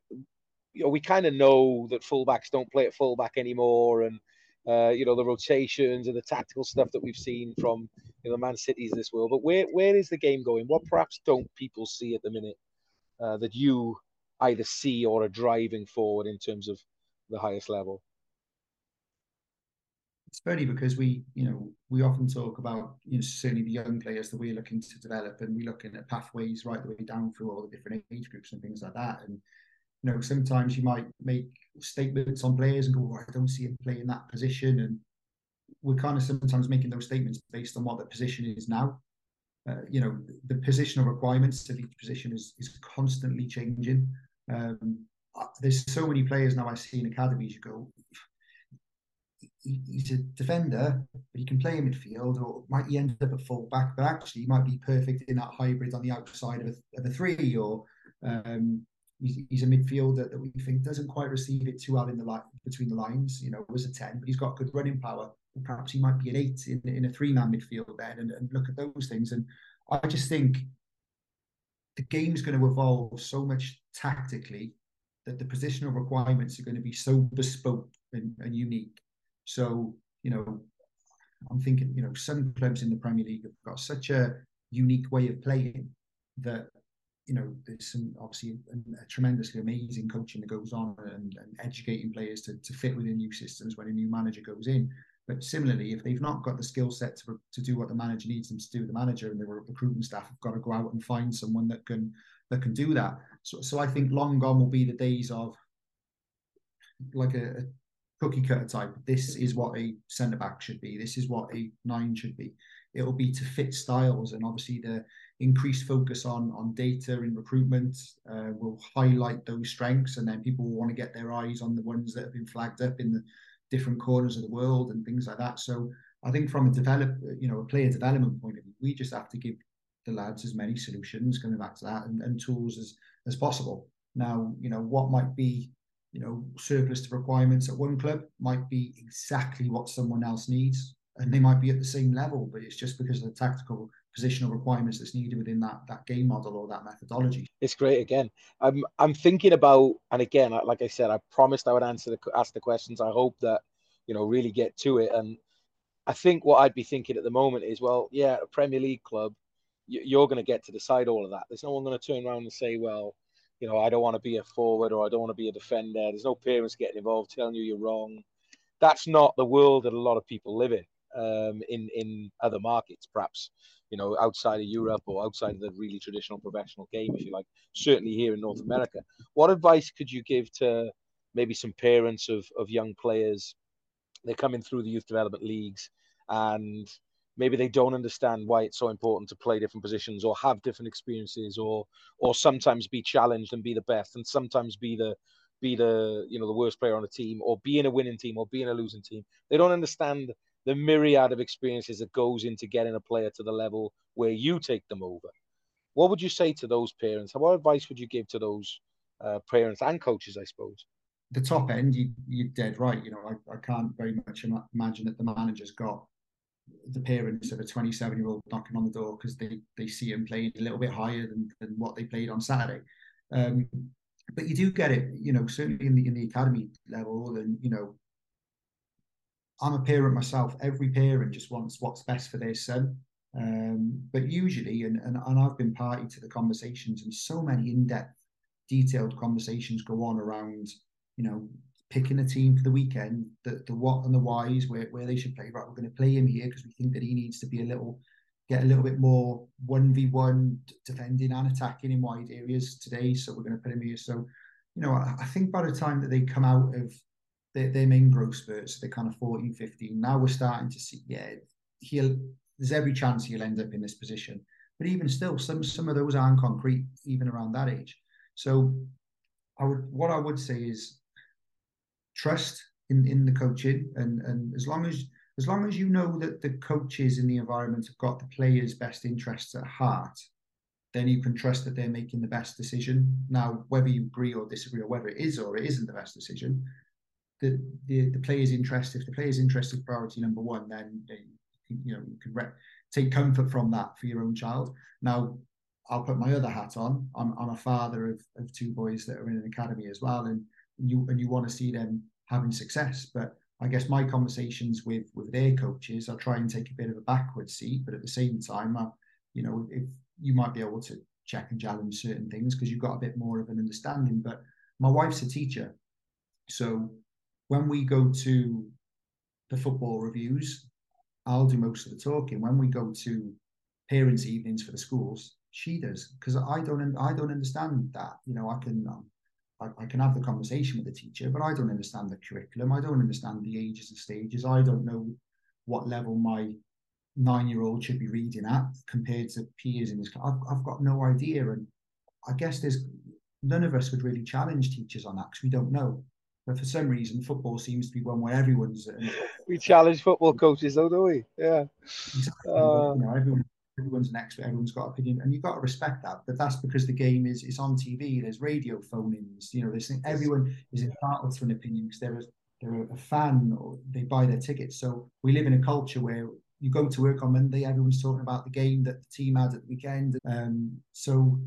you know we kind of know that fullbacks don't play at fullback anymore, and uh, you know the rotations and the tactical stuff that we've seen from you know, the Man Cities this world. But where where is the game going? What perhaps don't people see at the minute uh, that you either see or are driving forward in terms of the highest level? It's funny because we, you know, we often talk about, you know, certainly the young players that we're looking to develop, and we're looking at pathways right the way down through all the different age groups and things like that. And you know, sometimes you might make statements on players and go, oh, "I don't see him playing that position," and we're kind of sometimes making those statements based on what the position is now. Uh, you know, the positional requirements of each position is is constantly changing. Um, there's so many players now I see in academies. You go, he's a defender, but he can play in midfield, or might he end up at full back? But actually, he might be perfect in that hybrid on the outside of a, of a three, or um, he's, he's, a midfielder that we think doesn't quite receive it too well in the line between the lines. You know, was a ten, but he's got good running power. Perhaps he might be an eight in, in a three-man midfield then, and, and look at those things. And I just think the game's going to evolve so much tactically that the positional requirements are going to be so bespoke and, and unique so, you know, I'm thinking, you know, some clubs in the Premier League have got such a unique way of playing that, you know, there's some obviously a, a tremendously amazing coaching that goes on and, and educating players to, to fit within new systems when a new manager goes in. But similarly, if they've not got the skill set to, to do what the manager needs them to do, the manager and the recruitment staff have got to go out and find someone that can that can do that. So, so I think long gone will be the days of like a, a cookie cutter type. This is what a centre back should be. This is what a nine should be. It'll be to fit styles, and obviously the increased focus on on data in recruitment uh, will highlight those strengths, and then people will want to get their eyes on the ones that have been flagged up in the different corners of the world and things like that. So I think from a develop, you know, a player development point of view, we just have to give the lads as many solutions coming back to that and, and tools as as possible. Now, you know, what might be you know, surplus to requirements at one club might be exactly what someone else needs, and they might be at the same level, but it's just because of the tactical positional requirements that's needed within that that game model or that methodology. It's great. Again, I'm I'm thinking about, and again, like I said, I promised I would answer the ask the questions. I hope that you know really get to it, and I think what I'd be thinking at the moment is, well, yeah, a Premier League club, you're going to get to decide all of that. There's no one going to turn around and say, well you know, I don't want to be a forward or I don't want to be a defender. There's no parents getting involved telling you you're wrong. That's not the world that a lot of people live in. Um, in in other markets, perhaps you know outside of Europe or outside of the really traditional professional game, if you like. Certainly here in North America, what advice could you give to maybe some parents of of young players? They're coming through the youth development leagues, and maybe they don't understand why it's so important to play different positions or have different experiences or or sometimes be challenged and be the best and sometimes be the be the you know the worst player on the team or be in a winning team or be in a losing team they don't understand the myriad of experiences that goes into getting a player to the level where you take them over. What would you say to those parents? What advice would you give to those uh, parents and coaches i suppose? The top end you, you're dead right. You know I, I can't very much imagine that the manager's got the parents of a 27 year old knocking on the door because they, they see him playing a little bit higher than, than what they played on Saturday. Um, but you do get it, you know, certainly in the in the academy level, and you know, I'm a parent myself. Every parent just wants what's best for their son. Um, but usually, and, and and I've been party to the conversations, and so many in-depth, detailed conversations go on around, you know, picking a team for the weekend, the the what and the whys, where, where they should play. Right, we're going to play him here because we think that he needs to be a little, get a little bit more one v one defending and attacking in wide areas today. So we're going to put him here. So, you know, I, I think by the time that they come out of their, their main growth spurts, they're kind of 14, 15. Now we're starting to see, yeah, he'll. There's every chance he'll end up in this position. But even still, some some of those aren't concrete, even around that age. So, I would what I would say is trust in, in the coaching and, and as long as as long as you know that the coaches in the environment have got the players' best interests at heart, then you can trust that they're making the best decision. Now, whether you agree or disagree, or whether it is or it isn't the best decision, the the, the player's interest, if the player's interest is priority number one, then you know you can re- take comfort from that for your own child. Now, I'll put my other hat on. I'm, I'm a father of, of two boys that are in an academy as well, and you and you want to see them having success. But I guess my conversations with with their coaches, I try and take a bit of a backward seat, but at the same time, I, you know, if you might be able to check and challenge certain things because you've got a bit more of an understanding. But my wife's a teacher, so when we go to the football reviews, I'll do most of the talking. When we go to parents' evenings for the schools, she does because I don't I don't understand that. You know, I can um, I, I, can have the conversation with the teacher, but I don't understand the curriculum. I don't understand the ages and stages. I don't know what level my nine year old should be reading at compared to peers in this class. I've, I've got no idea. And I guess there's none of us would really challenge teachers on that because we don't know. But for some reason, football seems to be one where everyone's. we challenge football coaches, though, don't we? Yeah. Exactly. Uh, you know, everyone, everyone's an expert. Everyone's got opinion, and you've got to respect that. But that's because the game is is on TV. There's radio phone-ins. You know, there's everyone is entitled to an opinion because they're a, they're a fan or they buy their tickets. So we live in a culture where you go to work on Monday, everyone's talking about the game that the team had at the weekend. Um, so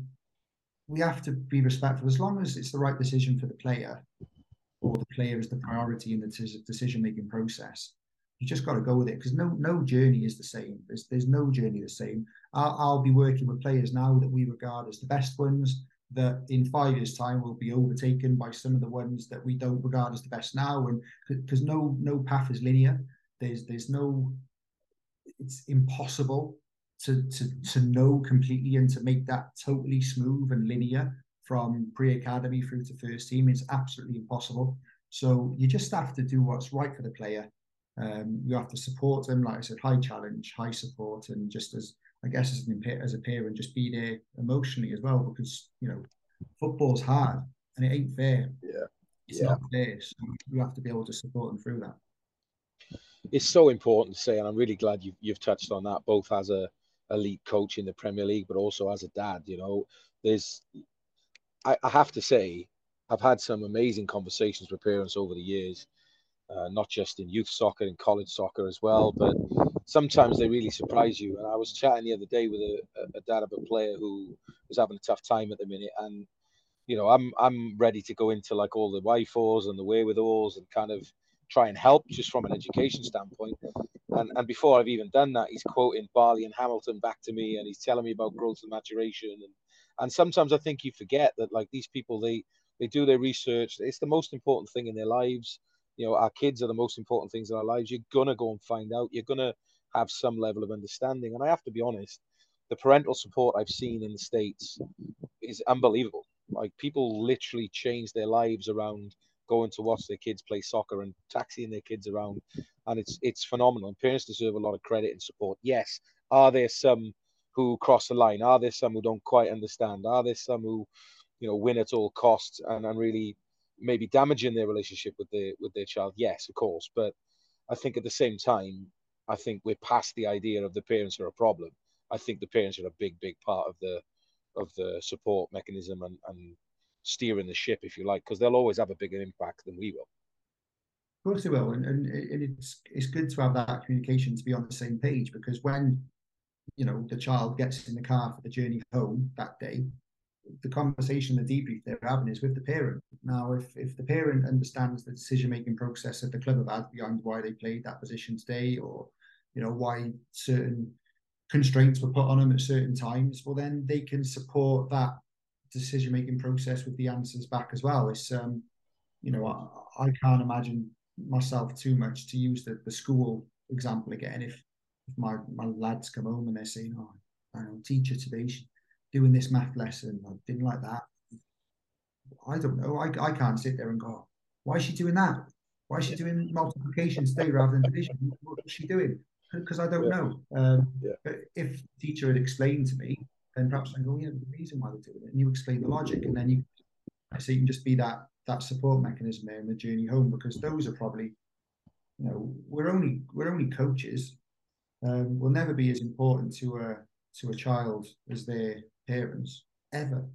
we have to be respectful as long as it's the right decision for the player or the player is the priority in the decision making process. You just got to go with it because no no journey is the same. There's there's no journey the same. I'll, I'll be working with players now that we regard as the best ones that in five years' time will be overtaken by some of the ones that we don't regard as the best now. And because no no path is linear. There's there's no it's impossible to, to, to know completely and to make that totally smooth and linear from pre-academy through to first team. It's absolutely impossible. So you just have to do what's right for the player. Um, you have to support them, like I said, high challenge, high support, and just as I guess as an as a parent, just be there emotionally as well because you know football's hard and it ain't fair. Yeah, it's yeah. not fair. So you have to be able to support them through that it's so important to say, and I'm really glad you've, you've touched on that, both as a elite coach in the Premier League, but also as a dad. You know, there's, I, I have to say, I've had some amazing conversations with parents over the years, uh, not just in youth soccer, and college soccer as well, but sometimes they really surprise you. And I was chatting the other day with a, a dad of a player who was having a tough time at the minute, and you know, I'm I'm ready to go into like all the why-fors and the wherewithals and kind of try and help just from an education standpoint. And, and before I've even done that, he's quoting Balyi and Hamilton back to me and he's telling me about growth and maturation. And, and sometimes I think you forget that like these people, they, they do their research. It's the most important thing in their lives. You know, our kids are the most important things in our lives. You're to go and find out. You're to have some level of understanding. And I have to be honest, the parental support I've seen in the States is unbelievable. Like people literally change their lives around going to watch their kids play soccer and taxiing their kids around, and it's it's phenomenal. And parents deserve a lot of credit and support. Yes, are there some who cross the line? Are there some who don't quite understand? Are there some who, you know, win at all costs and, and really maybe damaging their relationship with their with their child? Yes, of course. But I think at the same time, I think we're past the idea of the parents are a problem. I think the parents are a big, big part of the of the support mechanism and, and steering the ship, if you like, because they'll always have a bigger impact than we will. Of course they will, and, and, and it's it's good to have that communication to be on the same page because when you know the child gets in the car for the journey home that day, the conversation, the debrief they're having is with the parent. Now, if if the parent understands the decision making process that the club had behind why they played that position today, or you know why certain constraints were put on them at certain times, well then they can support that decision making process with the answers back as well. It's um, you know, I, I can't imagine myself too much to use the, the school example again. If my, my lads come home and they're saying, Oh, I know, teacher today she's doing this math lesson, I didn't like that. I don't know. I, I can't sit there and go, why is she doing that? Why is she doing multiplication today rather than division? What is she doing? Because I don't yeah. know. Um, yeah. But if teacher had explained to me, then perhaps I go, yeah, the reason why they're doing it, and you explain the logic, and then you, so you can just be that that support mechanism there in the journey home because those are probably, you know, we're only we're only coaches. Um, will never be as important to a to a child as their parents ever.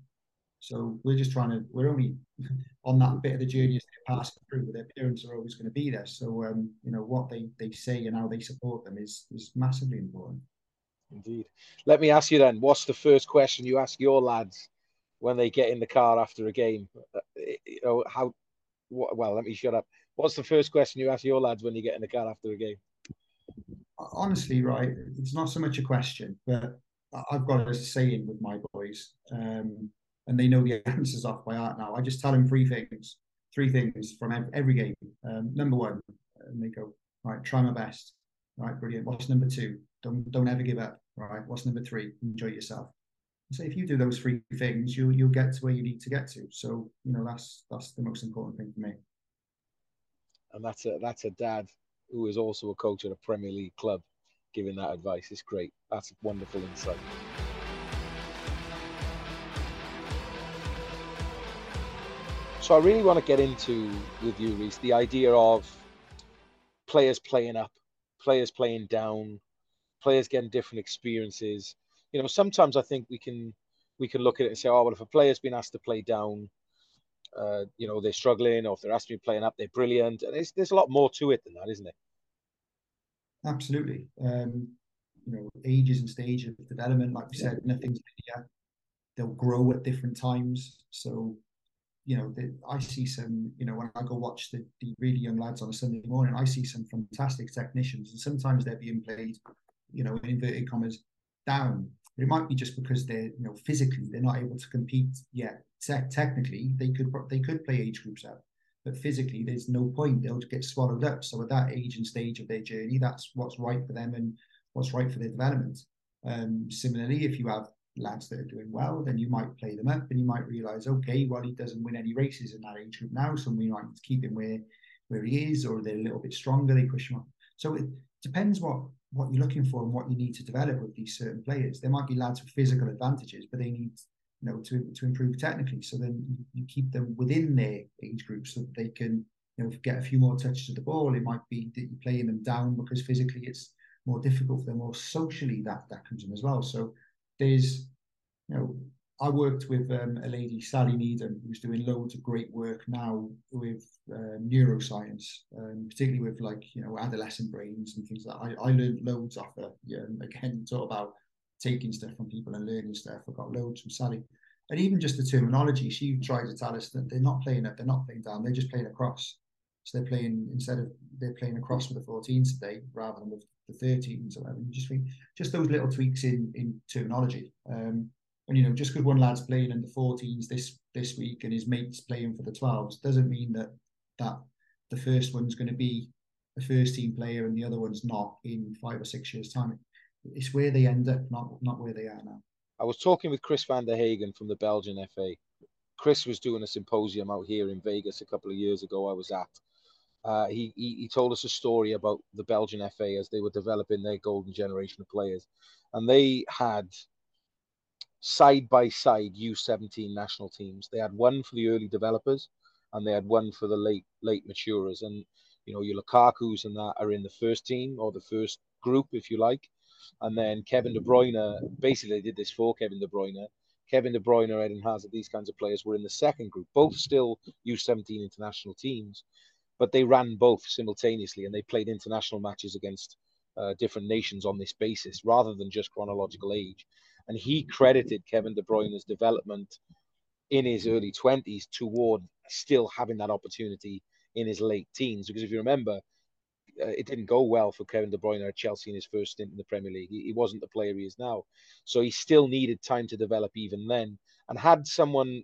So we're just trying to we're only on that bit of the journey as they're passing through, but their parents are always going to be there. So um, you know what they they say and how they support them is is massively important. Indeed. Let me ask you then, what's the first question you ask your lads when they get in the car after a game? Uh, you know, how, well, let me shut up. What's the first question you ask your lads when you get in the car after a game? Honestly, right, it's not so much a question, but I've got a saying with my boys, um, and they know the answers off by heart now. I just tell them three things, three things from every game. Um, number one, and they go, right, try my best. Right, brilliant. What's number two? Don't don't ever give up. Right. What's number three? Enjoy yourself. So if you do those three things, you you'll get to where you need to get to. So you know that's that's the most important thing for me. And that's a that's a dad who is also a coach at a Premier League club, giving that advice. It's great. That's wonderful insight. So I really want to get into with you, Rhys, the idea of players playing up, players playing down, players getting different experiences. You know, sometimes I think we can we can look at it and say, oh well, if a player's been asked to play down, uh, you know, they're struggling, or if they're asked to be playing up, they're brilliant. And there's there's a lot more to it than that, isn't it? Absolutely. Um, you know, ages and stages of development, like we said, nothing's linear. They'll grow at different times. So you know, I see some, you know, when I go watch the, the really young lads on a Sunday morning, I see some fantastic technicians, and sometimes they're being played, you know, in inverted commas, down. But it might be just because they're, you know, physically they're not able to compete yet. Te- technically, they could they could play age groups out, but physically, there's no point. They'll get swallowed up. So at that age and stage of their journey, that's what's right for them and what's right for their development. Um, similarly, if you have lads that are doing well, then you might play them up and you might realize, okay, well, he doesn't win any races in that age group now, so we might keep him where where he is, or they're a little bit stronger, they push him up. So it depends what what you're looking for and what you need to develop with these certain players. There might be lads with physical advantages, but they need you know to to improve technically. So then you keep them within their age group so that they can you know get a few more touches of the ball. It might be that you're playing them down because physically it's more difficult for them, or socially that that comes in as well. So there's, you know, I worked with um, a lady, Sally Needham, who's doing loads of great work now with uh, neuroscience, um, particularly with like, you know, adolescent brains and things like that. I, I learned loads off her. Yeah, again, talk about taking stuff from people and learning stuff. I got loads from Sally. And even just the terminology, she tried to tell us that they're not playing it, they're not playing down, they're just playing across. So they're playing instead of they're playing across with the 14s today rather than with the 13s or whatever. You just think just those little tweaks in in terminology. Um, and you know, just because one lad's playing in the 14s this this week and his mates playing for the 12s doesn't mean that that the first one's going to be a first team player and the other one's not in five or six years' time. It's where they end up, not not where they are now. I was talking with Kris van der Haegen from the Belgian FA. Kris was doing a symposium out here in Vegas a couple of years ago. I was at, uh, he, he, he told us a story about the Belgian FA as they were developing their golden generation of players, and they had side by side U17 national teams. They had one for the early developers, and they had one for the late late maturers. And you know your Lukaku's and that are in the first team or the first group, if you like. And then Kevin De Bruyne, basically, did this for Kevin De Bruyne. Kevin De Bruyne, Eden Hazard, these kinds of players were in the second group, both still U17 international teams but they ran both simultaneously and they played international matches against uh, different nations on this basis rather than just chronological age. And he credited Kevin De Bruyne's development in his early 20s toward still having that opportunity in his late teens. Because if you remember, uh, it didn't go well for Kevin De Bruyne at Chelsea in his first stint in the Premier League. He, he wasn't the player he is now. So he still needed time to develop even then. And had someone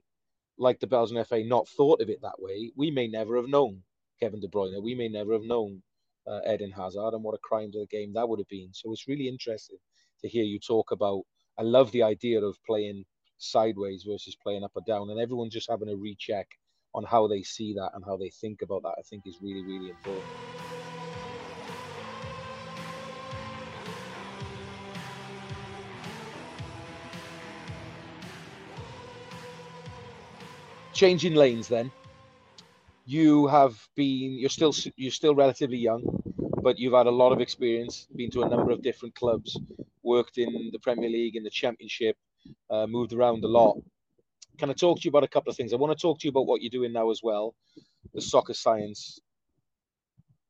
like the Belgian FA not thought of it that way, we may never have known Kevin De Bruyne. We may never have known uh, Eden Hazard and what a crime to the game that would have been. So it's really interesting to hear you talk about. I love the idea of playing sideways versus playing up or down, and everyone just having a recheck on how they see that and how they think about that. I think is really, really important. Changing lanes then. You have been you're still you're still relatively young but you've had a lot of experience been to a number of different clubs worked in the premier league in the championship uh, moved around a lot. Can i talk to you about a couple of things? I want to talk to you about what you're doing now as well the soccer science.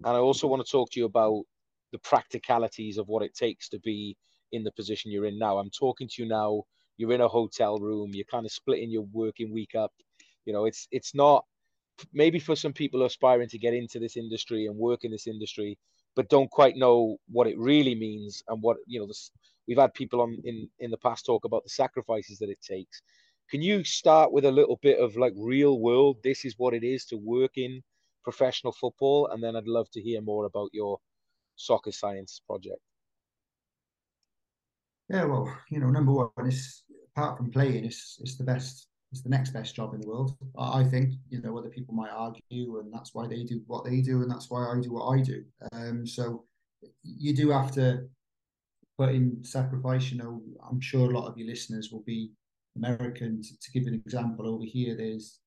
And i also want to talk to you about the practicalities of what it takes to be in the position you're in now. I'm talking to you now you're in a hotel room you're kind of splitting your working week up you know it's it's not maybe for some people aspiring to get into this industry and work in this industry, but don't quite know what it really means and what you know. This, we've had people on in in the past talk about the sacrifices that it takes. Can you start with a little bit of like real world? This is what it is to work in professional football, and then I'd love to hear more about your soccer science project. Yeah, well, you know, number one is apart from playing, it's it's the best it's the next best job in the world. I think you know other people might argue, and that's why they do what they do, and that's why I do what I do. Um, so you do have to put in sacrifice. You know, I'm sure a lot of your listeners will be American. To, to give an example, over here there's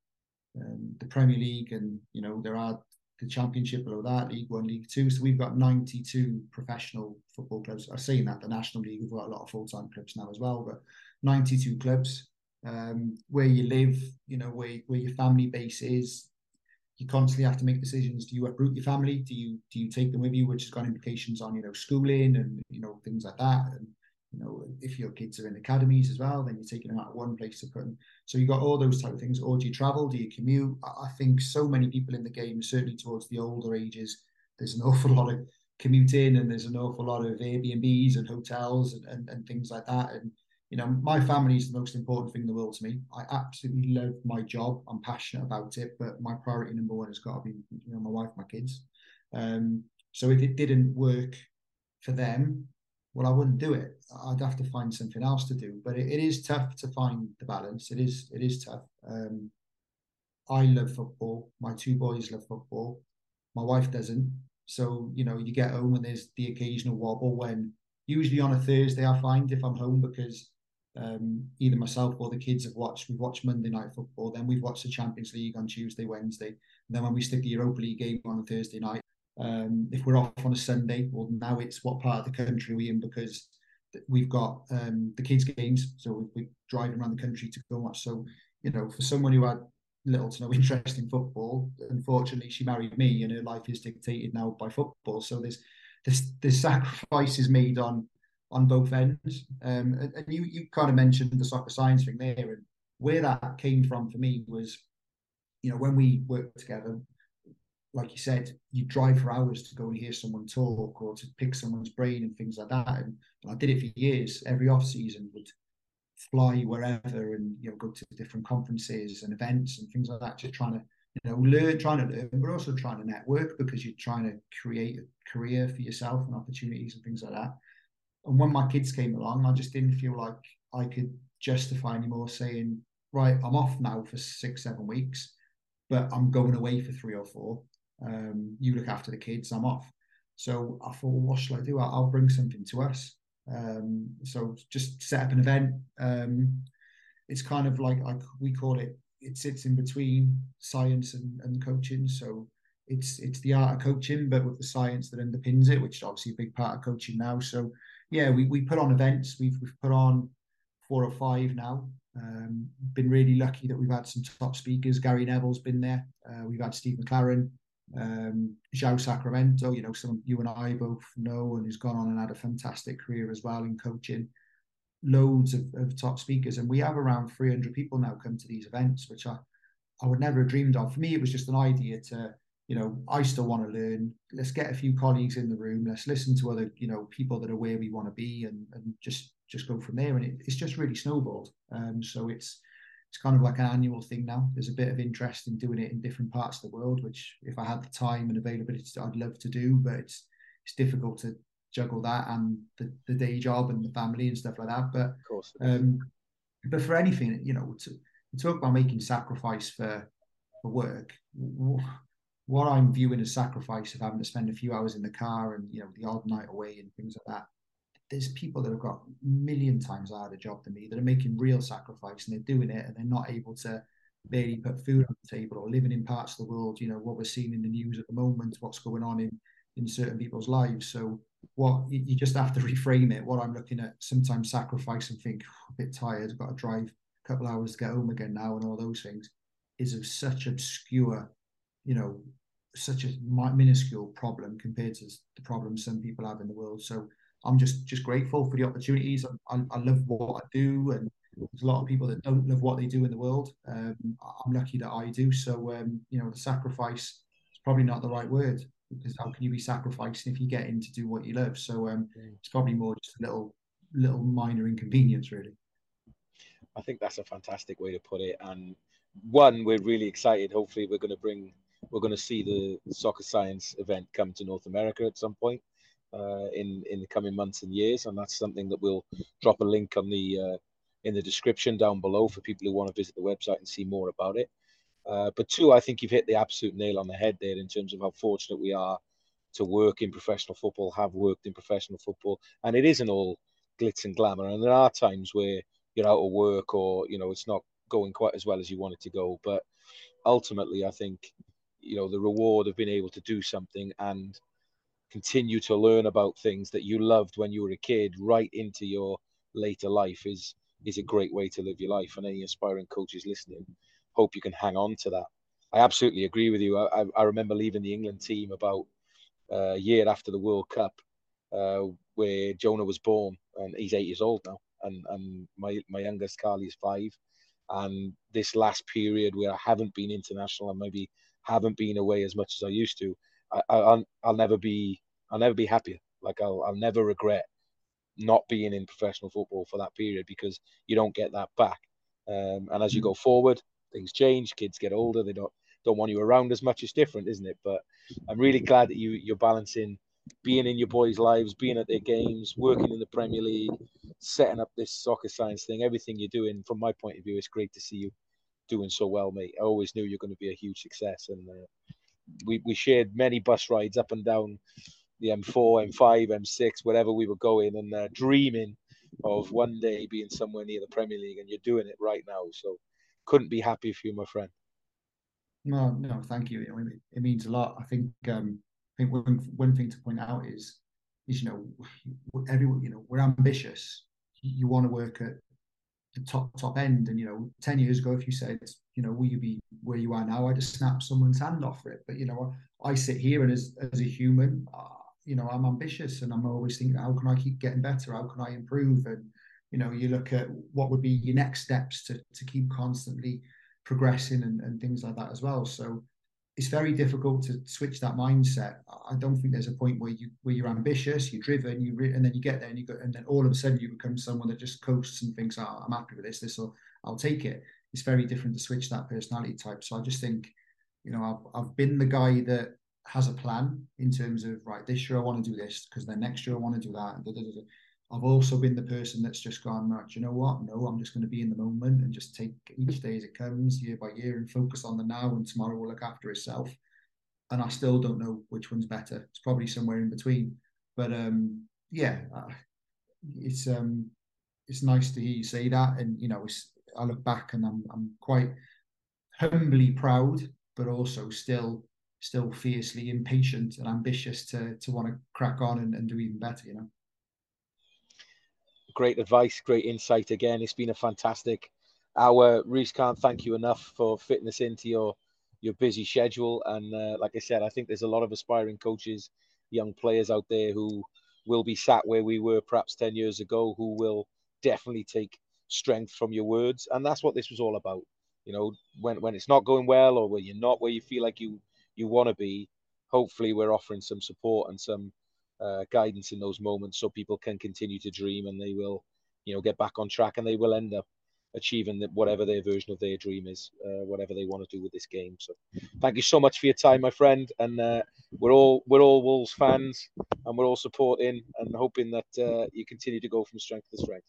um, the Premier League, and you know there are the Championship below that, League One, League Two. So we've got 92 professional football clubs. I've seen that the National League, we've got a lot of full time clubs now as well, but 92 clubs. Um, where you live, you know, where where your family base is, you constantly have to make decisions. Do you uproot your family? Do you do you take them with you, which has got implications on you know schooling and you know things like that. And you know, if your kids are in academies as well, then you're taking them out of one place to put them. So you got all those type of things. Or do you travel? Do you commute? I think so many people in the game, certainly towards the older ages, there's an awful lot of commuting and there's an awful lot of Airbnbs and hotels and, and, and things like that. And you know, my family is the most important thing in the world to me. I absolutely love my job. I'm passionate about it, but my priority number one has got to be, you know, my wife, my kids. Um, so if it didn't work for them, well, I wouldn't do it. I'd have to find something else to do. But it, it is tough to find the balance. It is it is tough. Um, I love football. My two boys love football. My wife doesn't. So you know, you get home and there's the occasional wobble. When usually on a Thursday, I find if I'm home because um, either myself or the kids have watched. We've watched Monday night football, then we've watched the Champions League on Tuesday, Wednesday, and then when we stick the Europa League game on a Thursday night, um, if we're off on a Sunday, well, now it's what part of the country we're in because we've got um, the kids' games, so we're driving around the country to go watch. So, you know, for someone who had little to no interest in football, unfortunately, she married me, and her life is dictated now by football. So there's there's, there's sacrifices made on on both ends. Um, and, and you you kind of mentioned the soccer science thing there, and where that came from for me was, you know, when we worked together, like you said, you drive for hours to go and hear someone talk or to pick someone's brain and things like that. And, and I did it for years. Every off season would fly wherever and you know go to different conferences and events and things like that, just trying to you know learn, trying to learn, but also trying to network because you're trying to create a career for yourself and opportunities and things like that. And when my kids came along, I just didn't feel like I could justify anymore saying, right, I'm off now for six, seven weeks, but I'm going away for three or four um, you look after the kids, I'm off. So I thought, well, what shall I do? I'll bring something to us. Um, so just set up an event. Um, it's kind of like, we call it, it sits in between science and, and coaching. So it's it's the art of coaching, but with the science that underpins it, which is obviously a big part of coaching now. So yeah, we, we put on events. We've we've put on four or five now. Um, been really lucky that we've had some top speakers. Gary Neville's been there. Uh, we've had Steve McClaren, um, Sacramento, you know, some you and I both know, and he's gone on and had a fantastic career as well in coaching. Loads of, of top speakers, and we have around 300 people now come to these events, which I, I would never have dreamed of. For me, it was just an idea to, you know, I still want to learn. Let's get a few colleagues in the room. Let's listen to other, you know, people that are where we want to be, and and just just go from there. And it, it's just really snowballed. Um, so it's it's kind of like an annual thing now. There's a bit of interest in doing it in different parts of the world, which if I had the time and availability, I'd love to do. But it's it's difficult to juggle that and the, the day job and the family and stuff like that. But of course, um, but for anything, you know, to, to talk about making sacrifice for for work. What I'm viewing as sacrifice of having to spend a few hours in the car and you know the odd night away and things like that there's people that have got million times harder job than me that are making real sacrifice and they're doing it and they're not able to barely put food on the table or living in parts of the world, you know, what we're seeing in the news at the moment, what's going on in, in certain people's lives. So what you just have to reframe it. What I'm looking at sometimes sacrifice and think oh, a bit tired, I've got to drive a couple hours to get home again now and all those things is of such obscure, you know, such a minuscule problem compared to the problems some people have in the world. So I'm just just grateful for the opportunities. I, I, love what I do, and there's a lot of people that don't love what they do in the world. Um, I'm lucky that I do. So um, you know, the sacrifice is probably not the right word because how can you be sacrificing if you get in to do what you love? So um, it's probably more just a little little minor inconvenience, really. I think that's a fantastic way to put it. And one, we're really excited. Hopefully, we're going to bring we're going to see the soccer science event come to North America at some point uh, in in the coming months and years, and that's something that we'll drop a link on the uh, in the description down below for people who want to visit the website and see more about it. Uh, but two, I think you've hit the absolute nail on the head there in terms of how fortunate we are to work in professional football, have worked in professional football, and it isn't all glitz and glamour. And there are times where you're out of work or you know it's not going quite as well as you want it to go. But ultimately, I think you know the reward of being able to do something and continue to learn about things that you loved when you were a kid right into your later life is is a great way to live your life. And any aspiring coaches listening, hope you can hang on to that. I absolutely agree with you. I, I remember leaving the England team about uh, a year after the World Cup, uh, where Jonah was born, and he's eight years old now, and and my my youngest Carly is five, and this last period where I haven't been international and maybe haven't been away as much as I used to, I, I'll I'll never be I'll never be happier. Like I'll I'll never regret not being in professional football for that period because you don't get that back. Um, and as you go mm. forward, things change. Kids get older. They don't don't want you around as much. It's different, isn't it? But I'm really glad that you you're balancing being in your boys' lives, being at their games, working in the Premier League, setting up this soccer science thing. Everything you're doing, from my point of view, it's great to see you doing so well, mate. I always knew you're going to be a huge success, and uh, we we shared many bus rides up and down the M4, M5, M6, wherever we were going, and uh, dreaming of one day being somewhere near the Premier League, and you're doing it right now. So, couldn't be happy for you, my friend. No, no, thank you. It means a lot. I think um, I think one one thing to point out is is you know everyone you know we're ambitious. You want to work at the top top end, and you know ten years ago, if you said you know will you be where you are now, I'd just snap someone's hand off for it. But you know I sit here and as as a human, uh, you know, I'm ambitious and I'm always thinking, how can I keep getting better? How can I improve? And, you know, you look at what would be your next steps to, to keep constantly progressing and, and things like that as well. So it's very difficult to switch that mindset. I don't think there's a point where you where you're ambitious, you're driven, you re- and then you get there and you go, and then all of a sudden you become someone that just coasts and thinks, oh, I'm happy with this, this will I'll take it. It's very different to switch that personality type. So I just think, you know, I've I've been the guy that has a plan in terms of right this year I want to do this because then next year I want to do that. I've also been the person that's just gone, right, you know what? No, I'm just going to be in the moment and just take each day as it comes, year by year, and focus on the now. And tomorrow will look after itself. And I still don't know which one's better. It's probably somewhere in between. But um, yeah, it's um, it's nice to hear you say that. And you know, I look back and I'm I'm quite humbly proud, but also still still fiercely impatient and ambitious to to want to crack on and, and do even better. You know. Great advice, great insight. Again, it's been a fantastic hour. Rhys can't thank you enough for fitting us into your your busy schedule. And uh, like I said, I think there's a lot of aspiring coaches, young players out there who will be sat where we were perhaps 10 years ago, who will definitely take strength from your words. And that's what this was all about. You know, when, when it's not going well or when you're not where you feel like you you want to be, hopefully we're offering some support and some uh, guidance in those moments so people can continue to dream and they will, you know, get back on track and they will end up achieving whatever their version of their dream is, uh, whatever they want to do with this game. So, thank you so much for your time, my friend. And uh, we're all we're all Wolves fans, and we're all supporting and hoping that uh, you continue to go from strength to strength.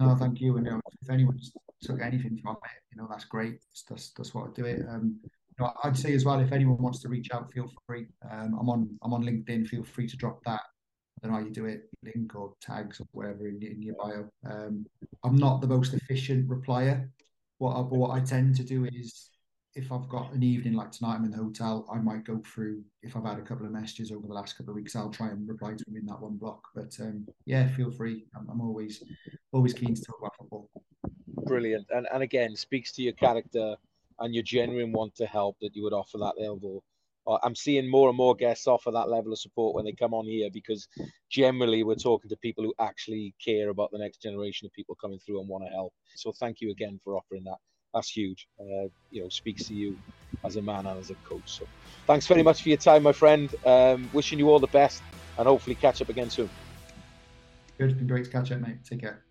No, thank you. And know, if anyone took anything from it, you know, that's great. That's that's what I do it. Um, know, I'd say as well, if anyone wants to reach out, feel free. Um, I'm on I'm on LinkedIn. Feel free to drop that. I don't know how you do it, link or tags or whatever in, in your bio. Um, I'm not the most efficient replier. What I, what I tend to do is, if I've got an evening like tonight, I'm in the hotel, I might go through. If I've had a couple of messages over the last couple of weeks, I'll try and reply to them in that one block. But um, yeah, feel free. I'm, I'm always always keen to talk about football. Brilliant, and and again, speaks to your character and your genuine want to help that you would offer that level. Uh, I'm seeing more and more guests offer that level of support when they come on here because generally we're talking to people who actually care about the next generation of people coming through and want to help. So thank you again for offering that. That's huge. Uh, you know, speaks to you as a man and as a coach. So thanks very much for your time, my friend. Um, wishing you all the best and hopefully catch up again soon. Good. It's been great to catch up, mate. Take care.